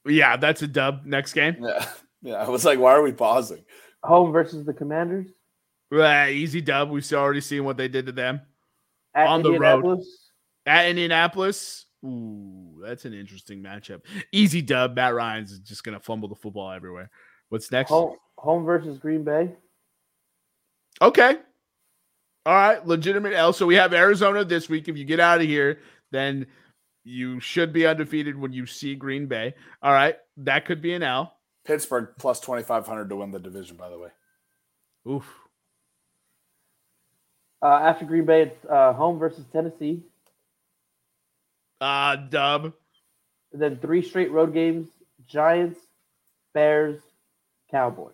Yeah, that's a dub. Next game, Yeah, yeah. I was like, why are we pausing? Home versus the Commanders. Uh, easy dub. We've already seen what they did to them At On the road. At Indianapolis. Ooh, that's an interesting matchup. Easy dub. Matt Ryan's just gonna fumble the football everywhere. What's next? Home, home versus Green Bay. Okay. All right. Legitimate L. So we have Arizona this week. If you get out of here, then you should be undefeated when you see Green Bay. All right. That could be an L. Pittsburgh plus twenty five hundred to win the division. By the way, Oof. Uh, after Green Bay, it's uh, home versus Tennessee. Uh dub. And then three straight road games: Giants, Bears, Cowboys.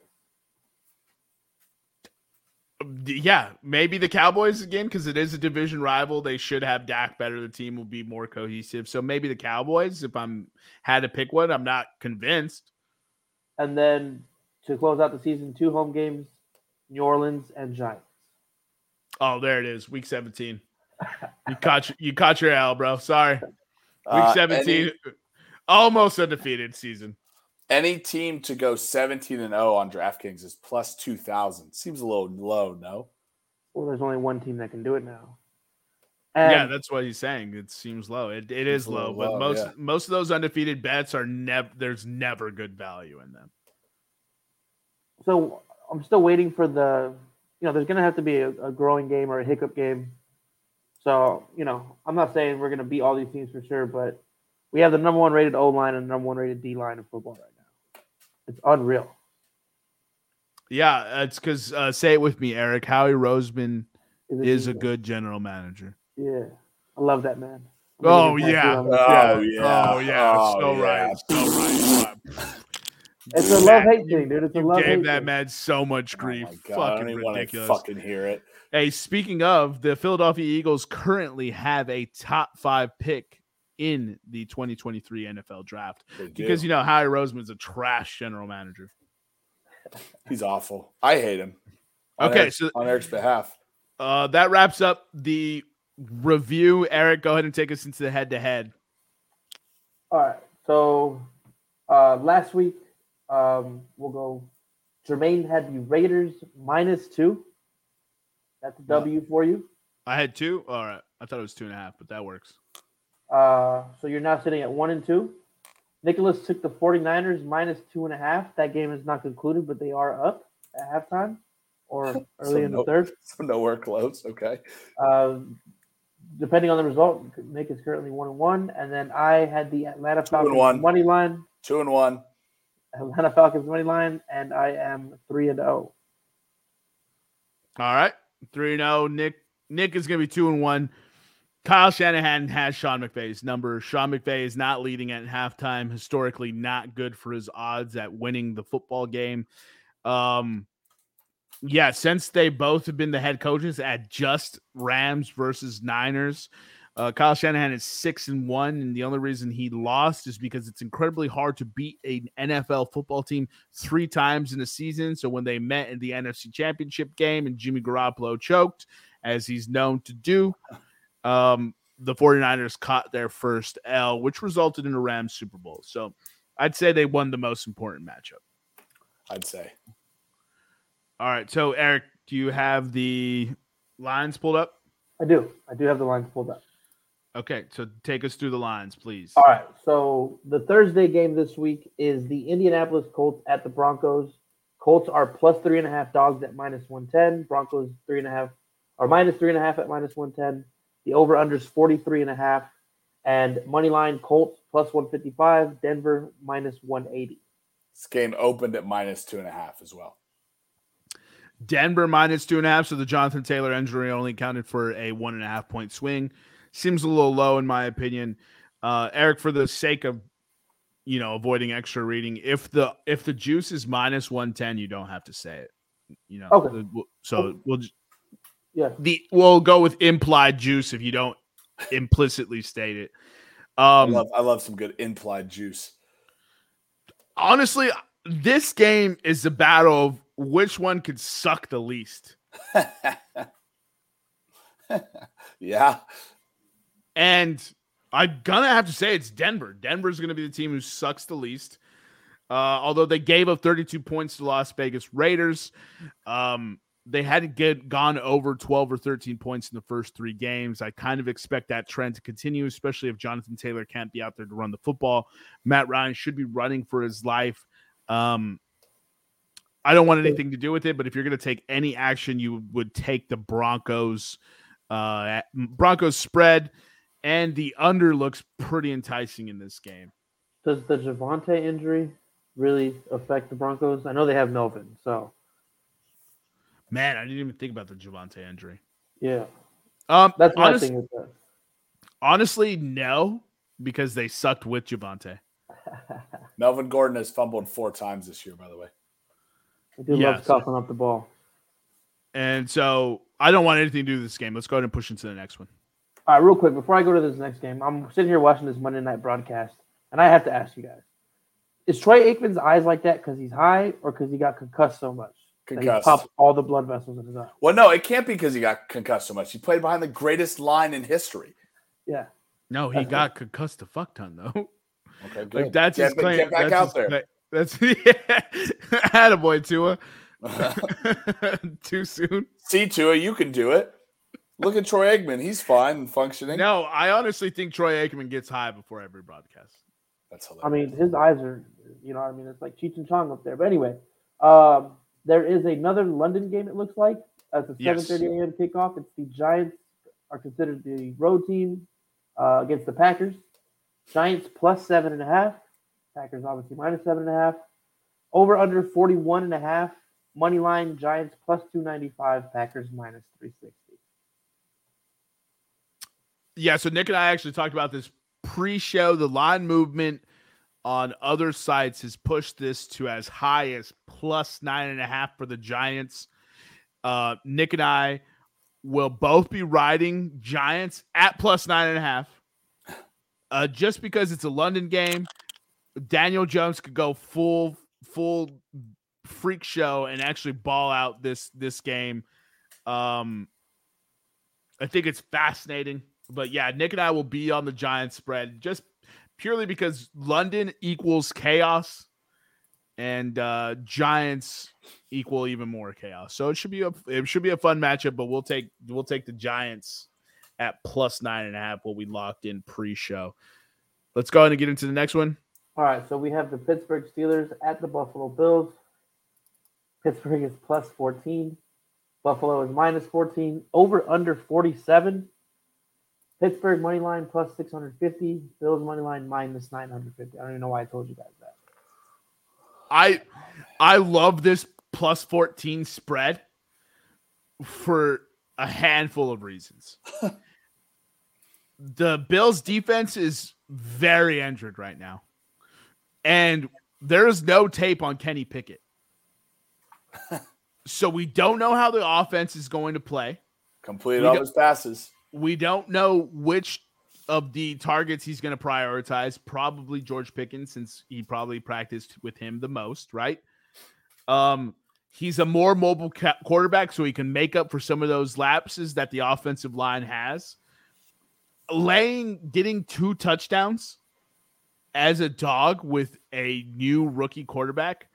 Yeah, maybe the Cowboys again because it is a division rival. They should have Dak better. The team will be more cohesive. So maybe the Cowboys. If I'm had to pick one, I'm not convinced. And then to close out the season, two home games: New Orleans and Giants. Oh, there it is. Week 17. You caught your- you caught your L, bro. Sorry. Week Uh, 17. almost undefeated season. Any, any team to go seventeen and zero on DraftKings is plus two thousand. Seems a little low. No. Well, there's only one team that can do it now. yeah, that's what he's saying. It seems low. It, it Seems low, but low, most yeah. most of those undefeated bets are never there's never good value in them. so I'm still waiting for the. You know, there's going to have to be a, a growing game or a hiccup game. So you know, I'm not saying we're going to beat all these teams for sure, but we have the number one rated O line and the number one rated D line in football right now. It's unreal. Yeah, it's because uh, say it with me, Eric. Howie Roseman It's is a good general manager. Yeah, I love that man. I'm Oh yeah, tattooed on my- Oh, yeah, yeah. oh yeah, Oh, so yeah. right, so right. It's a love hate thing, dude. It's a You love gave that thing. man so much Oh grief. my god! I don't Fucking even want to ridiculous. fucking hear it. Hey, speaking of, the Philadelphia Eagles currently have a top five pick in the 2023 NFL draft because you know Howie Roseman's a trash general manager. he's awful. I hate him. On Okay, Eric's- so- on Eric's behalf, Uh, that wraps up the review. Eric, go ahead and take us into the head to head. All right. So uh, last week, um, we'll go. Jermaine had the Raiders minus two. That's a W for you. I had two. All right, I thought it was two and a half, but that works. Uh, so you're now sitting at one and two. Nicholas took the 49ers minus two and a half. That game is not concluded, but they are up at halftime or early So in the no- third. so nowhere close. Okay. Uh, depending on the result, Nick is currently one and one, and then I had the Atlanta Falcons one. money line. Two and one. Atlanta Falcons money line, and I am three and oh. zero. All right, three and zero. Nick Nick is going to be two and one. Kyle Shanahan has Sean McVay's number. Sean McVay is not leading at halftime. Historically, not good for his odds at winning the football game. Um, yeah, since they both have been the head coaches at just Rams versus Niners, uh, Kyle Shanahan is six and one, and the only reason he lost is because it's incredibly hard to beat an NFL football team three times in a season. So when they met in the NFC Championship game and Jimmy Garoppolo choked, as he's known to do, um, the 49ers caught their first L, which resulted in a Rams Super Bowl. So I'd say they won the most important matchup. I'd say. All right. So, Eric, do you have the lines pulled up? I do. I do have the lines pulled up. Okay, so take us through the lines, please. All right. So the Thursday game this week is the Indianapolis Colts at the Broncos. Colts are plus three and a half dogs at minus one ten. Broncos three and a half or minus three and a half at minus one ten. The over under is 43 and a half. And money line Colts plus 155, Denver minus 180. This game opened at minus two and a half as well. Denver minus two and a half. So the Jonathan Taylor injury only counted for a one and a half point swing. Seems a little low in my opinion. Uh, Eric, for the sake of you know avoiding extra reading, if the if the juice is minus one ten, you don't have to say it. You know, Okay. so we'll just Yeah. the we'll go with implied juice if you don't implicitly state it. I Um, love I love some good implied juice. honestly, this game is a battle of which one could suck the least. yeah. And I'm gonna have to say it's Denver. Denver's gonna be the team who sucks the least. Uh, although they gave up 32 points to Las Vegas Raiders, um, they hadn't get gone over 12 or 13 points in the first three games. I kind of expect that trend to continue, especially if Jonathan Taylor can't be out there to run the football. Matt Ryan should be running for his life. Um, I don't want anything to do with it, but if you're going to take any action, you would take the Broncos. Uh, Broncos spread and the under looks pretty enticing in this game. Does the Javonte injury really affect the Broncos? I know they have Melvin, so Man, I didn't even think about the Javonte injury. yeah, Um, that's my honest- thing with that. honestly, no, because they sucked with Javonte. Melvin Gordon has fumbled four times this year, by the way. I do Yeah, love so- coughing up the ball. And so I don't want anything to do with this game. Let's go ahead and push into the next one. All right, real quick before I go to this next game, I'm sitting here watching this Monday night broadcast, and I have to ask you guys: Is Troy Aikman's eyes like that because he's high, or because he got concussed so much that he Concussed. popped all the blood vessels in his eye? Well, no, it can't be because he got concussed so much. He played behind the greatest line in history. Yeah, No, he That's got concussed a fuck ton though. Okay, good. Like that's his claim. Get back that's out there. claim. That's yeah. Attaboy, Tua. Too soon. See, Tua, you can do it. Look at Troy Aikman. He's fine and functioning. No, I honestly think Troy Aikman gets high before every broadcast. That's hilarious. I mean his eyes are, you know, I mean it's like Cheech and Chong up there. But anyway, um, there is another London game. It looks like at the Yes. 7:30 a.m. kickoff. It's the Giants are considered the road team uh, against the Packers. Giants plus seven and a half. Packers obviously minus seven and a half. Over under 41 and a half. Money line Giants plus 295. Packers minus 360. Yeah, so Nick and I actually talked about this pre-show. The line movement on other sites has pushed this to as high as plus nine and a half for the Giants. Uh, Nick and I will both be riding Giants at plus nine and a half. Uh, just because it's a London game, Daniel Jones could go full full freak show and actually ball out this this game. Um, I think it's fascinating. But yeah, Nick and I will be on the Giants spread just purely because London equals chaos and uh Giants equal even more chaos. So it should be a it should be a fun matchup, but we'll take we'll take the Giants at plus nine and a half what we locked in pre-show. Let's go ahead and get into the next one. All right, so we have the Pittsburgh Steelers at the Buffalo Bills. Pittsburgh is plus 14. Buffalo is minus 14. Over under 47. Pittsburgh money line plus 650. Bills money line minus 950. I don't even know why I told you guys that. I I love this plus 14 spread for a handful of reasons. the Bills defense is very injured right now. And there is no tape on Kenny Pickett. so we don't know how the offense is going to play. Completed We all his passes. We don't know which of the targets he's going to prioritize. Probably George Pickens, since he probably practiced with him the most, right? Um, he's a more mobile ca- quarterback, so he can make up for some of those lapses that the offensive line has. Laying, getting two touchdowns as a dog with a new rookie quarterback,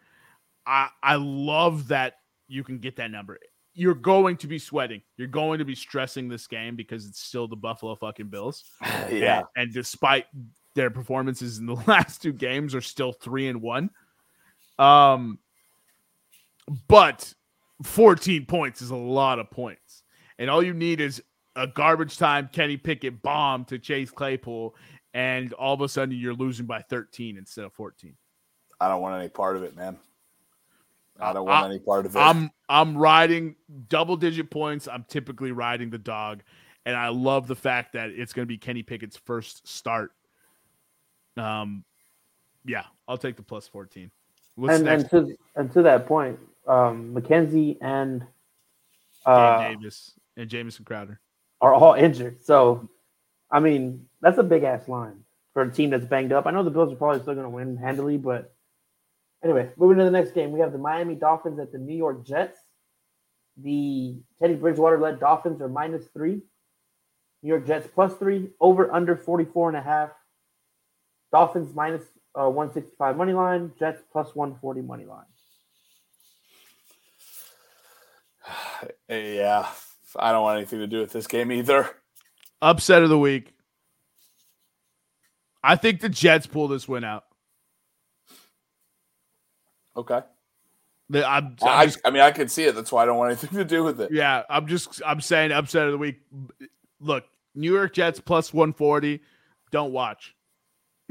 I I love that you can get that number. You're going to be sweating. You're going to be stressing this game because it's still the Buffalo fucking Bills. yeah. And, and despite their performances in the last two games are still three and one. Um, but 14 points is a lot of points. And all you need is a garbage time Kenny Pickett bomb to Chase Claypool, and all of a sudden you're losing by 13 instead of 14. I don't want any part of it, man. I don't want I- any part of it. I'm I'm riding double digit points. I'm typically riding the dog, and I love the fact that it's going to be Kenny Pickett's first start. Um, yeah, I'll take the plus 14. What's and, next? and to and to that point, um, McKenzie and Gabe uh, Davis and Jamison Crowder. are all injured. So, I mean, that's a big ass line for a team that's banged up. I know the Bills are probably still going to win handily, but anyway, moving to the next game, we have the Miami Dolphins at the New York Jets. The Teddy Bridgewater led Dolphins are minus three. New York Jets plus three, over under 44 and a half. Dolphins minus uh, 165 money line, Jets plus 140 money line. yeah. I don't want anything to do with this game either. Upset of the week. I think the Jets pull this win out. Okay. The- I'm, I'm I, just- I mean, I can see it. That's why I don't want anything to do with it. yeah, I'm just I'm saying upset of the week. Look, New York Jets plus 140. Don't watch.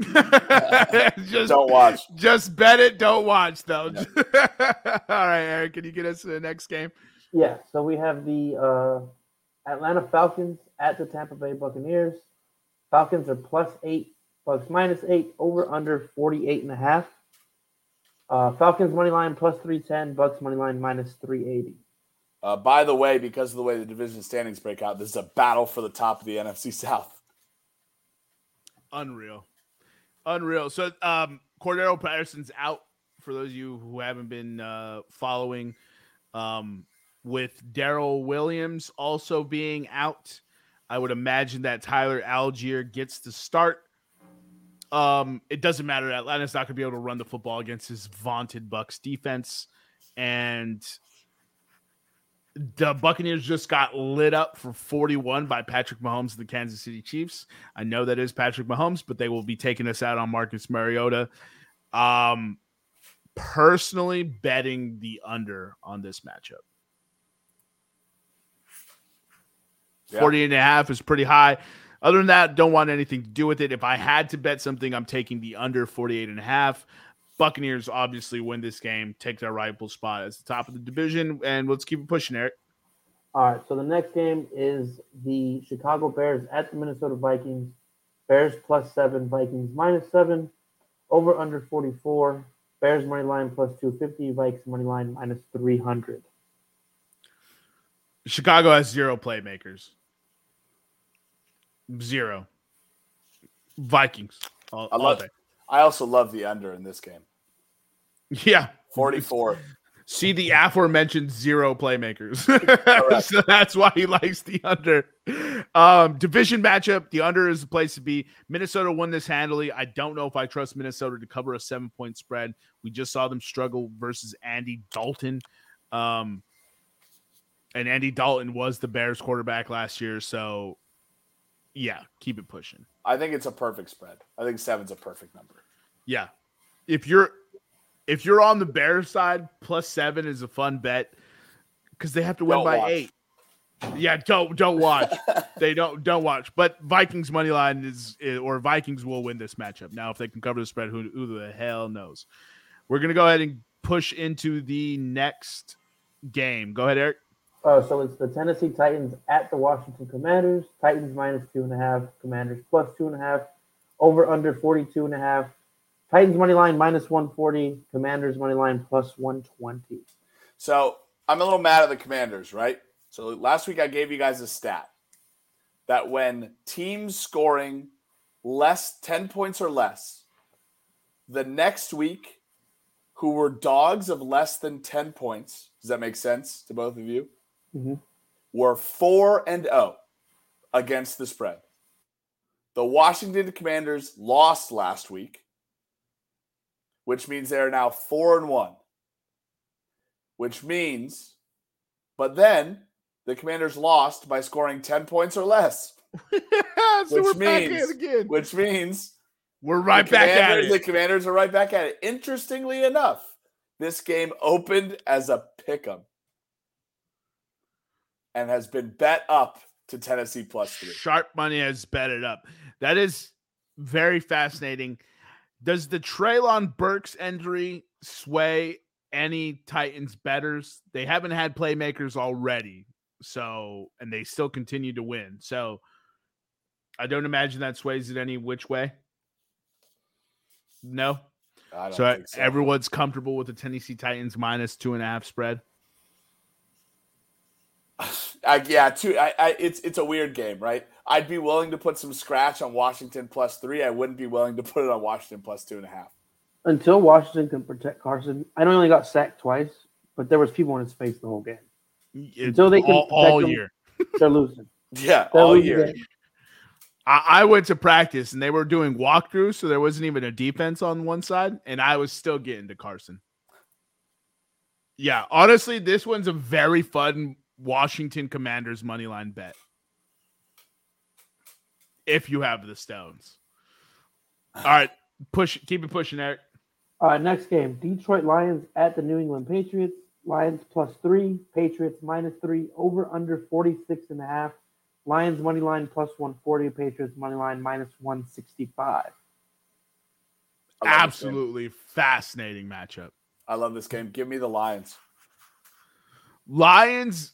just Don't watch. Just bet it. Don't watch though. All right, Eric, can you get us to the next game? Yeah, so we have the uh, Atlanta Falcons at the Tampa Bay Buccaneers. Falcons are plus eight, minus eight, over under 48 and a half. Uh, Falcons money line plus 310, Bucks money line minus 380. Uh, by the way, because of the way the division standings break out, this is a battle for the top of the NFC South. Unreal. Unreal. So um Cordero Patterson's out for those of you who haven't been uh following um with Daryl Williams also being out. I would imagine that Tyler Allgeier gets to start. Um it doesn't matter. Atlanta's not going to be able to run the football against his vaunted Bucks defense and the Buccaneers just got lit up for 41 by Patrick Mahomes and the Kansas City Chiefs. I know that is Patrick Mahomes, but they will be taking us out on Marcus Mariota. Um, personally, betting the under on this matchup. Yeah. 48 and a half is pretty high. Other than that, don't want anything to do with it. If I had to bet something, I'm taking the under 48 and a half. Buccaneers obviously win this game, take their rightful spot as the top of the division, and let's keep it pushing, Eric. All right, so the next game is the Chicago Bears at the Minnesota Vikings. Bears plus seven, Vikings minus seven, over under 44. Bears money line plus 250, Vikes money line minus 300. Chicago has zero playmakers. Zero. Vikings. All, I love day. I also love the under in this game. Yeah. 44. See the aforementioned zero playmakers. So that's why he likes the under. Um, division matchup, the under is the place to be. Minnesota won this handily. I don't know if I trust Minnesota to cover a seven point spread. We just saw them struggle versus Andy Dalton. Um, and Andy Dalton was the Bears quarterback last year. So, yeah, keep it pushing. I think it's a perfect spread. I think seven's a perfect number. Yeah. If you're if you're on the bear side, plus seven is a fun bet because they have to win Don't by watch. eight. Yeah, don't don't watch. they don't don't watch. But Vikings money line is or Vikings will win this matchup. Now, if they can cover the spread, who, who the hell knows? We're gonna go ahead and push into the next game. Go ahead, Eric. Uh, so it's the Tennessee Titans at the Washington Commanders. Titans minus two and a half, Commanders plus two and a half, over under 42 and a half. Titans money line minus 140, Commanders money line plus 120. So I'm a little mad at the commanders, right? So last week I gave you guys a stat that when teams scoring less 10 points or less, the next week, who were dogs of less than 10 points, does that make sense to both of you? Mhm. Were 4 and 0 against the spread. The Washington Commanders lost last week, which means they are now 4 and 1 which means But then the Commanders lost by scoring 10 points or less, so Which we're back at means- it again. which means We're right back at it. The. Commanders are right back at it. Interestingly enough, this game opened as a pick 'em and has been bet up to Tennessee plus three. Sharp money has bet it up. That is very fascinating. Does the Treylon Burks injury sway any Titans betters? They haven't had playmakers already, so and they still continue to win. So I don't imagine that sways it any which way. No. I don't So, so. everyone's comfortable with the Tennessee Titans minus two and a half spread. I, yeah, two. I, I, it's it's a weird game, right? I'd be willing to put some scratch on Washington plus three. I wouldn't be willing to put it on Washington plus two and a half. Until Washington can protect Carson, I know he only got sacked twice, but there was people in his face the whole game. It- Until they can all, protect all them. year. They're losing. Yeah, They're all losing year. I, I went to practice and they were doing walkthroughs, so there wasn't even a defense on one side, and I was still getting to Carson. Yeah, honestly, this one's a very fun Washington Commanders money line bet. If you have the stones. All right, push keep it pushing, Eric. All right, next game. Detroit Lions at the New England Patriots. Lions plus three, Patriots minus three, over under 46 and a half. Lions money line plus 140, Patriots money line minus 165. I love this game. Absolutely fascinating matchup. I love this game. Give me the Lions. Lions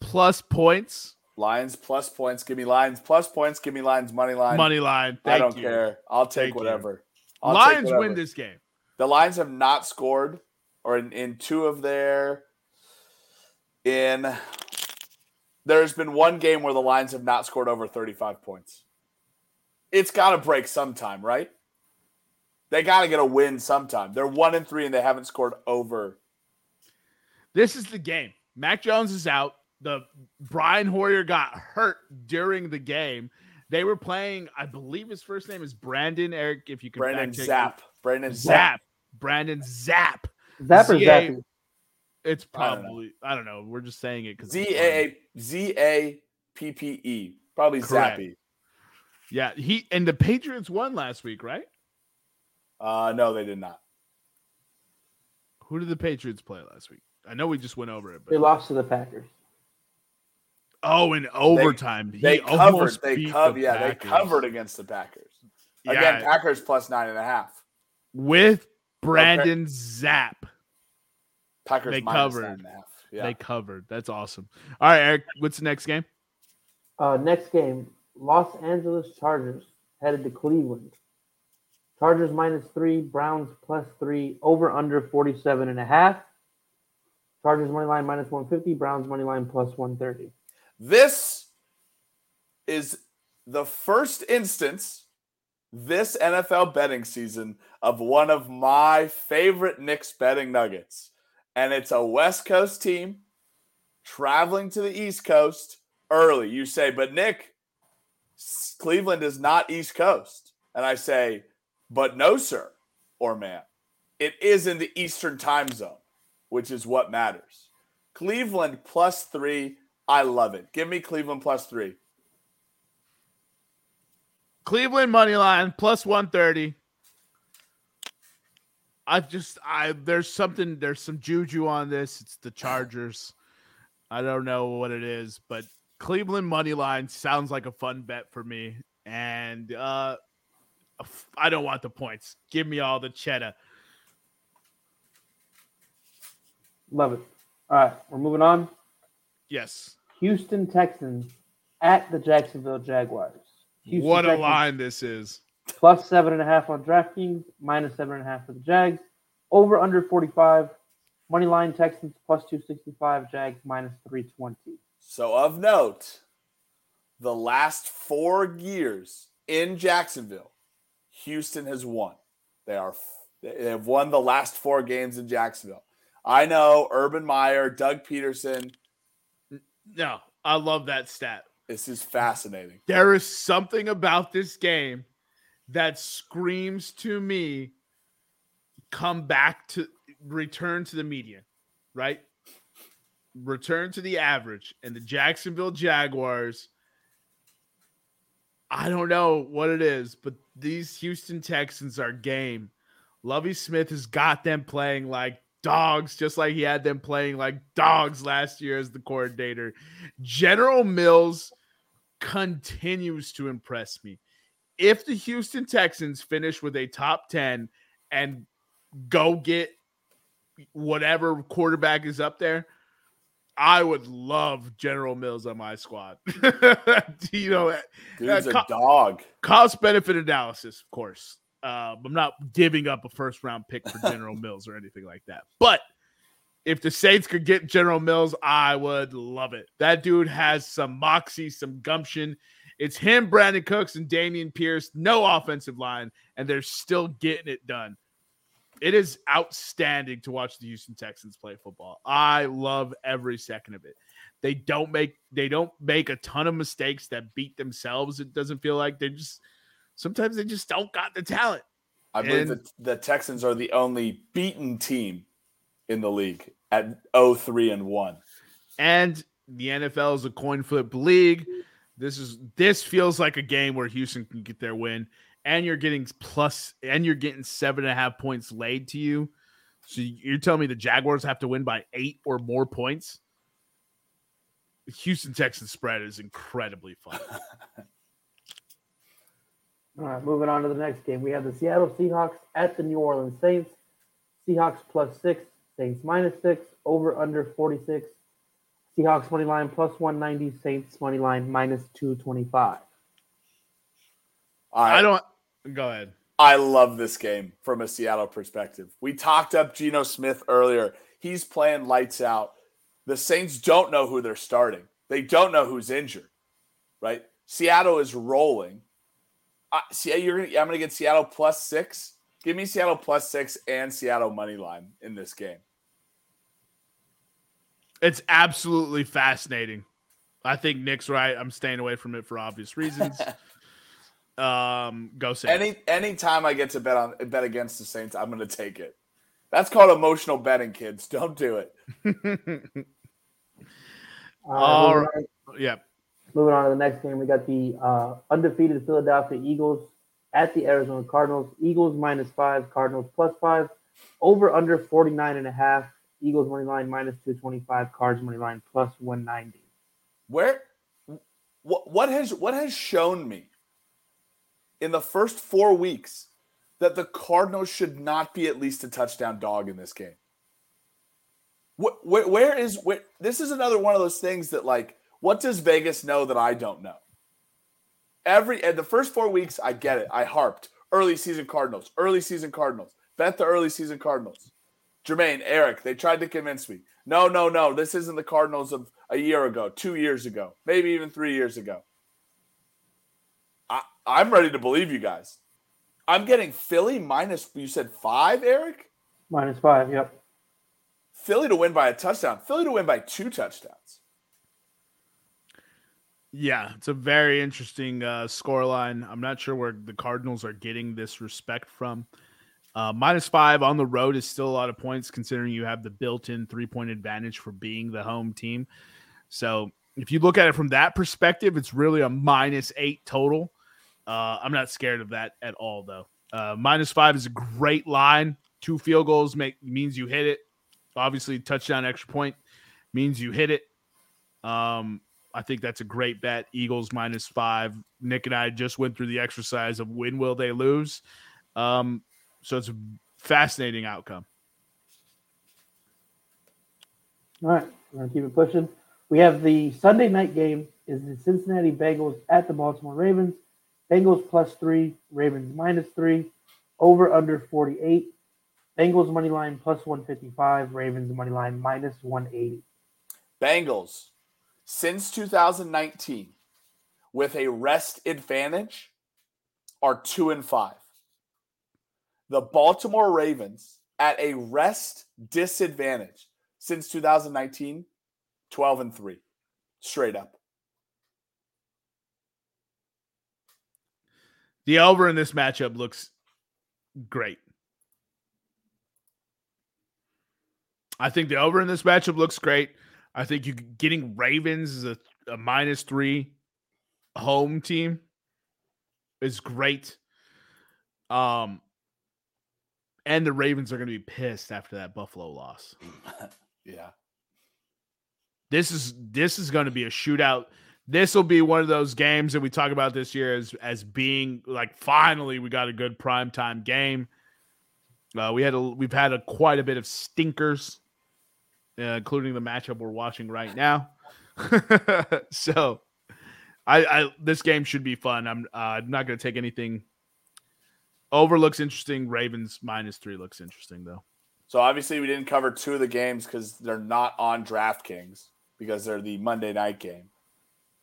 plus points, Lions plus points. Give me Lions plus points. Give me Lions money line. money line. I don't you. care. I'll take Thank whatever. I'll take Lions whatever. win this game. The Lions have not scored, or in, in two of their in there's been one game where the Lions have not scored over 35 points. It's got to break sometime, right? They got to get a win sometime. They're one and three, and they haven't scored over. This is the game. Mac Jones is out. The Brian Hoyer got hurt during the game. They were playing, I believe his first name is Brandon Eric. If you can Brandon fact check. Zap. Brandon Zap. Zap. Brandon Zap. Zap or ZA Zappy? It's I don't probably I don't know. We're just saying it because Z A Z A P P E. Probably Correct. Zappy. Yeah, he and the Patriots won last week, right? Uh, no, they did not. Who did the Patriots play last week? I know we just went over it, but They lost to the Packers. Oh, in overtime, They he covered. They covered. the Yeah, they covered against the Packers. Yeah, Again, Packers plus nine and a half. with Brandon Zap. Packers They minus covered. nine and a half. Yeah. They covered. That's awesome. All right, Eric, what's the next game? Uh, next game, Los Angeles Chargers headed to Cleveland. Chargers minus three, Browns plus three, over under 47 and a half. Chargers money line minus 150, Browns money line plus 130. This is the first instance this NFL betting season of one of my favorite Nick's betting nuggets. And it's a West Coast team traveling to the East Coast early. You say, but Nick, Cleveland is not East Coast. And I say, but no, sir, or ma'am. It is in the Eastern time zone, which is what matters. Cleveland plus three. I love it. Give me Cleveland plus three. Cleveland money line plus 130. I just I there's something there's some juju on this. It's the Chargers. I don't know what it is, but Cleveland money line sounds like a fun bet for me. And uh I don't want the points. Give me all the cheddar. Love it. All right, we're moving on. Yes. Houston Texans at the Jacksonville Jaguars. Houston what a Texans line this is. Plus seven and a half on DraftKings, minus seven and a half for the Jags. Over under 45. Money line Texans plus 265, Jags minus 320. So, of note, the last four years in Jacksonville, Houston has won. They are they have won the last four games in Jacksonville. I know Urban Meyer, Doug Pederson. No, I love that stat. This is fascinating. There is something about this game that screams to me come back to return to the media, right? return to the average and the Jacksonville Jaguars. I don't know what it is, but these Houston Texans are game. Lovie Smith has got them playing like dogs, just like he had them playing like dogs last year as the coordinator. General Mills continues to impress me. If the Houston Texans finish with a top 10 and go get whatever quarterback is up there, I would love General Mills on my squad. you know, dude's uh, co- a dog. Cost benefit analysis, of course. Uh, I'm not giving up a first round pick for General Mills or anything like that. But if the Saints could get General Mills, I would love it. That dude has some moxie, some gumption. It's him, Brandin Cooks, and Dameon Pierce. No offensive line, and they're still getting it done. It is outstanding to watch the Houston Texans play football. I love every second of it. They don't make they don't make a ton of mistakes that beat themselves. It doesn't feel like they just sometimes they just don't got the talent. I believe that the Texans are the only beaten team in the league at 0-3 and 1. And the NFL is a coin flip league. This is this feels like a game where Houston can get their win, and you're getting plus, and you're getting seven and a half points laid to you. So you're telling me the Jaguars have to win by eight or more points? The Houston Texans spread is incredibly fun. All right, moving on to the next game. We have the Seattle Seahawks at the New Orleans Saints. Seahawks plus six, Saints minus six, over under 46. Seahawks money line plus 190, Saints money line minus 225. I don't go ahead. I love this game from a Seattle perspective. We talked up Geno Smith earlier. He's playing lights out. The Saints don't know who they're starting. They don't know who's injured, right? Seattle is rolling. Uh, see, you're I'm going to get Seattle plus six. Give me Seattle plus six and Seattle money line in this game. It's absolutely fascinating. I think Nick's right. I'm staying away from it for obvious reasons. um, go Saints. Any anytime I get to bet on bet against the Saints, I'm going to take it. That's called emotional betting, kids. Don't do it. uh, All right. Yeah. Moving on to the next game, we got the uh, undefeated Philadelphia Eagles at the Arizona Cardinals. Eagles minus five, Cardinals plus five. Over under 49 and a half. Eagles money line minus 225, Cards money line plus 190. Where what what has what has shown me in the first 4 weeks that the Cardinals should not be at least a touchdown dog in this game? Where, where is where, this is another one of those things that like what does Vegas know that I don't know? Every and the first four weeks, I get it. I harped early season Cardinals, early season Cardinals, bet the early season Cardinals. Jermaine, Eric, they tried to convince me. No, no, no. This isn't the Cardinals of a year ago, two years ago, maybe even three years ago. I, I'm ready to believe you guys. I'm getting Philly minus, you said five, Eric? Minus five, yep. Philly to win by a touchdown. Philly to win by two touchdowns. Yeah, it's a very interesting uh, score line. I'm not sure where the Cardinals are getting this respect from. Uh, minus five on the road is still a lot of points considering you have the built in three point advantage for being the home team. So if you look at it from that perspective, it's really a minus eight total. Uh, I'm not scared of that at all, though. Uh, minus five is a great line. Two field goals make means you hit it. Obviously, touchdown, extra point means you hit it. Um, I think that's a great bet. Eagles minus five. Nick and I just went through the exercise of when will they lose. Um, so it's a fascinating outcome. All right, we're gonna keep it pushing. We have the Sunday night game is the Cincinnati Bengals at the Baltimore Ravens. Bengals plus three, Ravens minus three, over under 48. Bengals money line plus 155, Ravens money line minus 180. Bengals since 2019 with a rest advantage are two and five the Baltimore Ravens at a rest disadvantage since 2019, 12 and 3. Straight up. The over in this matchup looks great. I think the over in this matchup looks great. I think you getting Ravens is a, a minus three home team is great. Um, and the Ravens are going to be pissed after that Buffalo loss. yeah. This is this is going to be a shootout. This will be one of those games that we talk about this year as as being like finally we got a good primetime game. Uh, we had a we've had a quite a bit of stinkers, uh, including the matchup we're watching right now. so, I, I this game should be fun. I'm uh, not going to take anything. Over looks interesting. Ravens minus three looks interesting though. So obviously we didn't cover two of the games because they're not on DraftKings because they're the Monday night game.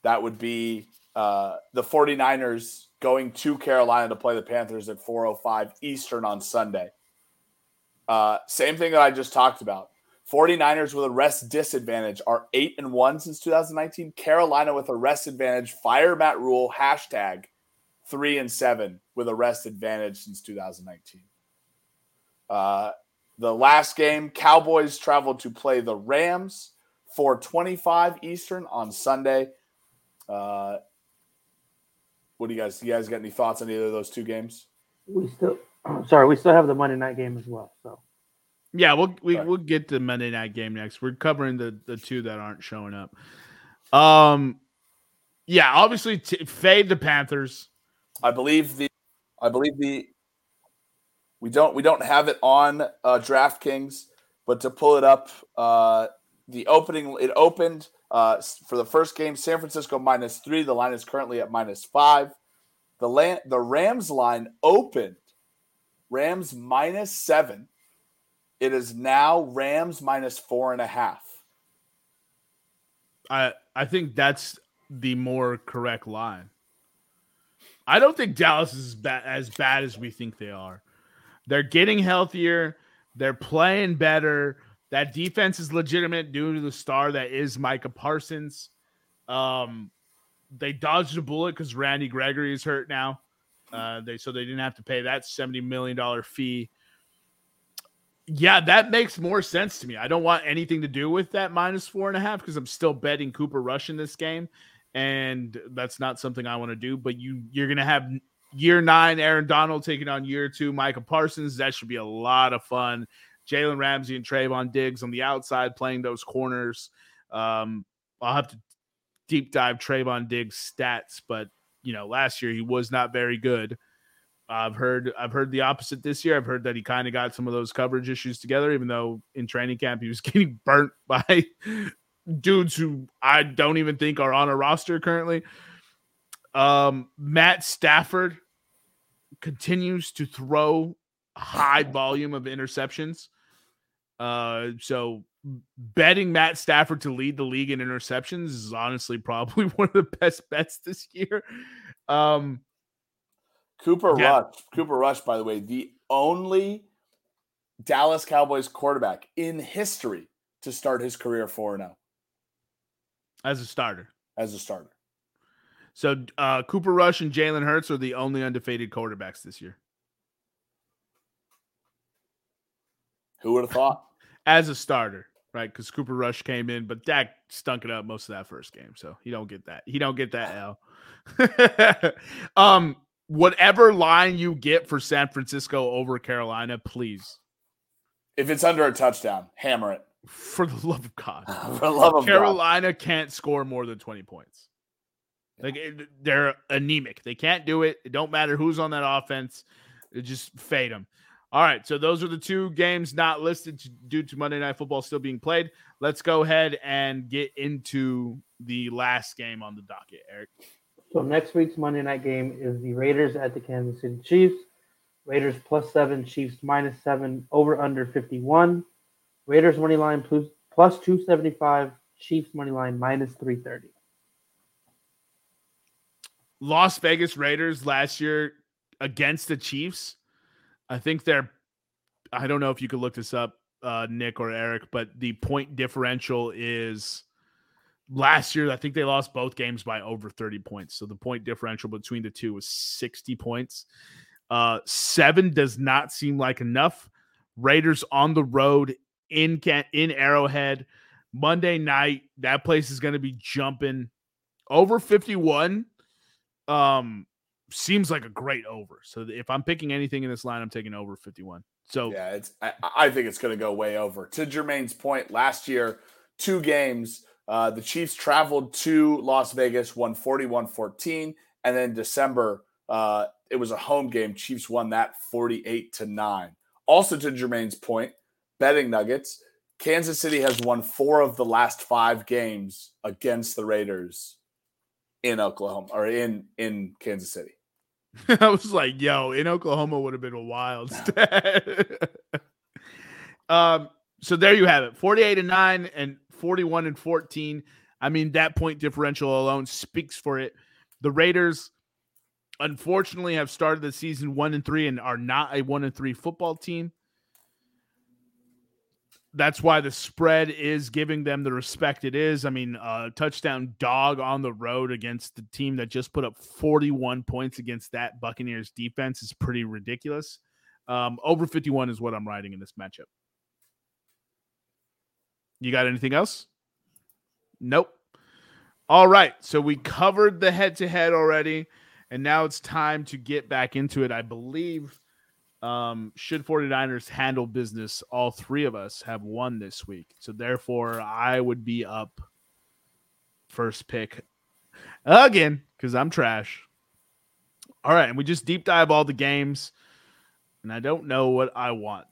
That would be uh, the 49ers going to Carolina to play the Panthers at 4:05 Eastern on Sunday. Uh, same thing that I just talked about. 49ers with a rest disadvantage are 8 and 1 since 2019. Carolina with a rest advantage, fire Matt Rhule, hashtag 3 and 7 with a rest advantage since 2019. Uh, the last game, Cowboys traveled to play the Rams. 425 Eastern on Sunday. Uh, what do you guys? You guys got any thoughts on either of those two games? We still, sorry, we still have the Monday night game as well. So, yeah, we'll we, we'll get to Monday night game next. We're covering the the two that aren't showing up. Um, yeah, obviously t- fade the Panthers. I believe the, I believe the, we don't we don't have it on uh, DraftKings, but to pull it up, uh, the opening it opened uh, for the first game. San Francisco minus three. The line is currently at minus five. The land the Rams line opened Rams minus seven. It is now Rams minus four and a half. I I think that's the more correct line. I don't think Dallas is as bad, as we think they are. They're getting healthier. They're playing better. That defense is legitimate due to the star that is Micah Parsons. Um, they dodged a bullet because Randy Gregory is hurt now. Uh, they so they didn't have to pay that seventy million dollar fee. Yeah, that makes more sense to me. I don't want anything to do with that minus four and a half because I'm still betting Cooper Rush in this game, and that's not something I want to do. But you you're gonna have year nine Aaron Donald taking on year two Micah Parsons. That should be a lot of fun. Jalen Ramsey and Trevon Diggs on the outside playing those corners. Um, I'll have to deep dive Trevon Diggs stats, but you know, last year he was not very good. I've heard I've heard the opposite this year. I've heard that he kind of got some of those coverage issues together, even though in training camp he was getting burnt by dudes who I don't even think are on a roster currently. Um, Matt Stafford continues to throw high volume of interceptions. Uh, so betting Matt Stafford to lead the league in interceptions is honestly probably one of the best bets this year. Um, Cooper yeah. Rush, Cooper Rush, by the way, the only Dallas Cowboys quarterback in history to start his career 4 0 as a starter. As a starter. So uh, Cooper Rush and Jalen Hurts are the only undefeated quarterbacks this year. Who would have thought? As a starter, right? Because Cooper Rush came in, but Dak stunk it up most of that first game, so he don't get that. He don't get that L. um, whatever line you get for San Francisco over Carolina, please. If it's under a touchdown, hammer it. For the love of God. for the love of God. Carolina God. can't score more than 20 points. Like they're anemic. They can't do it. It don't matter who's on that offense. It just fade them. All right, so those are the two games not listed due to Monday Night Football still being played. Let's go ahead and get into the last game on the docket, Eric. So next week's Monday night game is the Raiders at the Kansas City Chiefs. Raiders plus seven, Chiefs minus seven, over under 51. Raiders money line plus, plus 275, Chiefs money line minus 330. Las Vegas Raiders last year against the Chiefs I think they're. I don't know if you could look this up, uh, Nick or Eric, but the point differential is last year. I think they lost both games by over thirty points. So the point differential between the two was sixty points. Uh, seven does not seem like enough. Raiders on the road in in Arrowhead Monday night, that place is going to be jumping over 51. Um, seems like a great over. So if I'm picking anything in this line, I'm taking over 51. So yeah, it's I, I think it's going to go way over. To Jermaine's point, last year, two games, uh, the Chiefs traveled to Las Vegas, won 41-14, and then December, uh, it was a home game. Chiefs won that 48 to 9. Also to Jermaine's point, betting nuggets, Kansas City has won four of the last five games against the Raiders in Oklahoma or in in Kansas City. I was like, yo, in Oklahoma would have been a wild stat. um, so there you have it 48 and 9 and 41 and 14. I mean, that point differential alone speaks for it. The Raiders, unfortunately, have started the season one and three and are not a one and three football team. That's why the spread is giving them the respect it is. I mean, uh, touchdown dog on the road against the team that just put up 41 points against that Buccaneers defense is pretty ridiculous. Um, over 51 is what I'm riding in this matchup. You got anything else? Nope. All right. So we covered the head to head already. And now it's time to get back into it. I believe um, should 49ers handle business, all three of us have won this week. So therefore, I would be up first pick again because I'm trash. All right. And we just deep dive all the games. And I don't know what I want.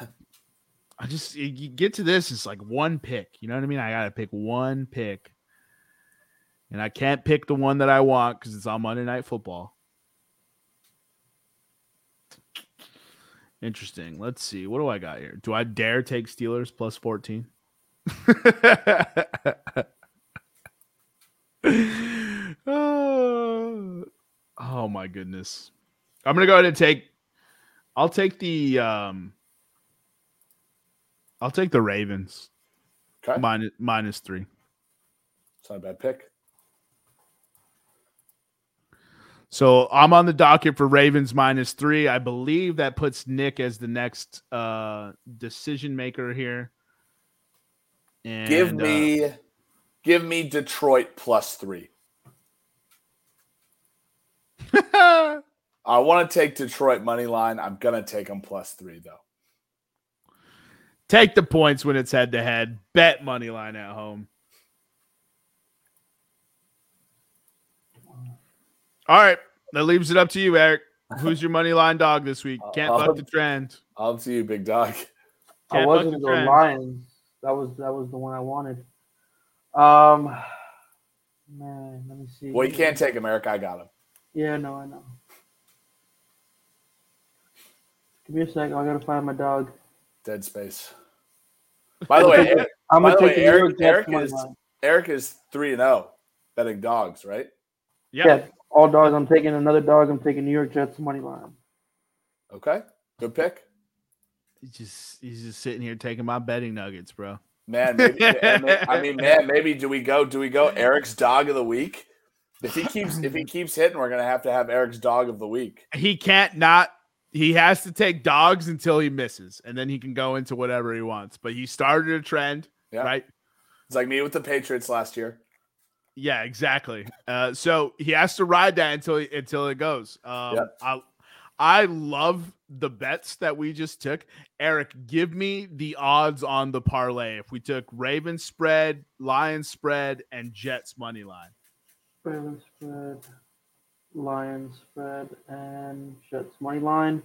I just you get to this, it's like one pick. You know what I mean? I gotta pick one pick. And I can't pick the one that I want because it's on Monday Night Football. Interesting. Let's see. What do I got here? Do I dare take Steelers plus 14? oh, oh my goodness. I'm gonna go ahead and take I'll take the um I'll take the Ravens. Okay. Minus, minus three. It's not a bad pick. So I'm on the docket for Ravens minus three. I believe that puts Nick as the next uh, decision maker here. And, give me, uh, give me Detroit plus three. I want to take Detroit money line. I'm gonna take them plus three though. Take the points when it's head to head. Bet money line at home. All right. That leaves it up to you, Eric. Who's your money line dog this week? Can't buck the trend. I'll to you, big dog. Can't I wasn't the, the Lions. That was that was the one I wanted. Um man, let me see. Well, you can't take him, Eric. I got him. Yeah, no, I know. Give me a second. I gotta find my dog. Dead space. By the way, Eric, I'm gonna take way, Eric, Eric is Eric is three and zero oh betting dogs, right? Yep. Yeah, all dogs. I'm taking another dog. I'm taking New York Jets money line. Okay, good pick. He's just he's just sitting here taking my betting nuggets, bro. Man, maybe, I mean, man, maybe do we go? Do we go Eric's dog of the week? If he keeps if he keeps hitting, we're gonna have to have Eric's dog of the week. He can't not he has to take dogs until he misses, and then he can go into whatever he wants. But he started a trend, yeah. right? It's like me with the Patriots last year. Yeah, exactly. Uh, so he has to ride that until he, until it goes. Um, yep. I I love the bets that we just took. Eric, give me the odds on the parlay if we took Ravens spread, Lions spread, and Jets money line. Ravens spread. Lions spread and Jets money line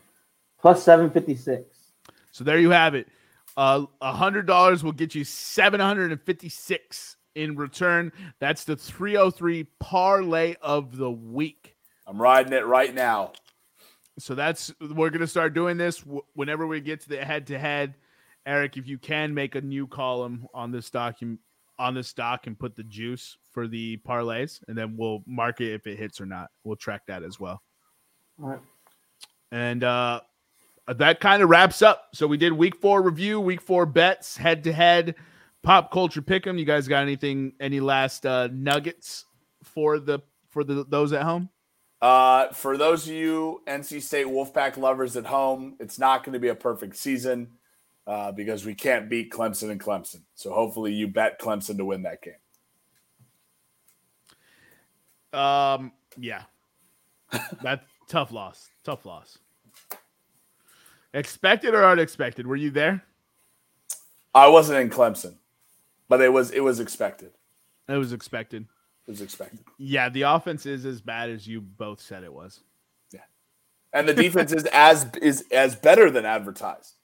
plus 756. So there you have it. Uh, a hundred dollars will get you 756 in return. That's the 303 parlay of the week. I'm riding it right now. So that's we're gonna start doing this whenever we get to the head to head. Eric, if you can make a new column on this document on this stock and put the juice for the parlays, and then we'll mark it if it hits or not. We'll track that as well. All right. And uh, that kind of wraps up. So we did week four review, week four bets, head to head, pop culture pick 'em. You guys got anything? Any last uh, nuggets for the for the those at home? Uh, for those of you NC State Wolfpack lovers at home, it's not going to be a perfect season. uh, because we can't beat Clemson and Clemson. So hopefully you bet Clemson to win that game. Um, yeah, that tough loss. Tough loss. Expected or unexpected? Were you there? I wasn't in Clemson, but it was it was expected. It was expected. It was expected. Yeah, the offense is as bad as you both said it was. Yeah, and the defense is as is as better than advertised.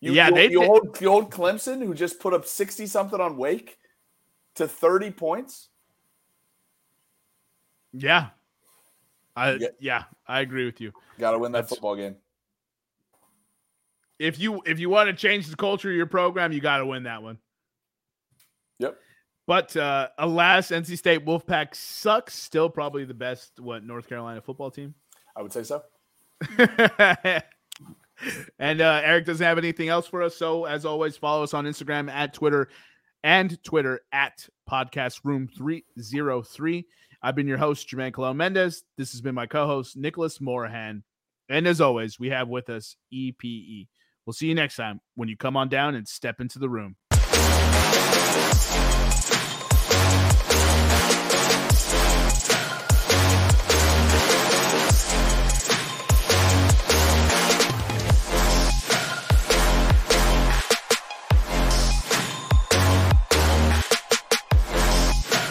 You, yeah, you, they you hold you hold Clemson, who just put up sixty something on Wake, to thirty points. Yeah, I yeah, yeah I agree with you. Got to win that That's, football game. If you if you want to change the culture of your program, you got to win that one. Yep. But uh, alas, NC State Wolfpack sucks. Still probably the best what North Carolina football team. I would say so. and uh, Eric doesn't have anything else for us. So as always, follow us on Instagram at Twitter and Twitter at Podcast Room 303. I've been your host, Jermaine Colon Mendez. This has been my co-host, Nicholas Morahan. And as always, we have with us EPE. We'll see you next time when you come on down and step into the room.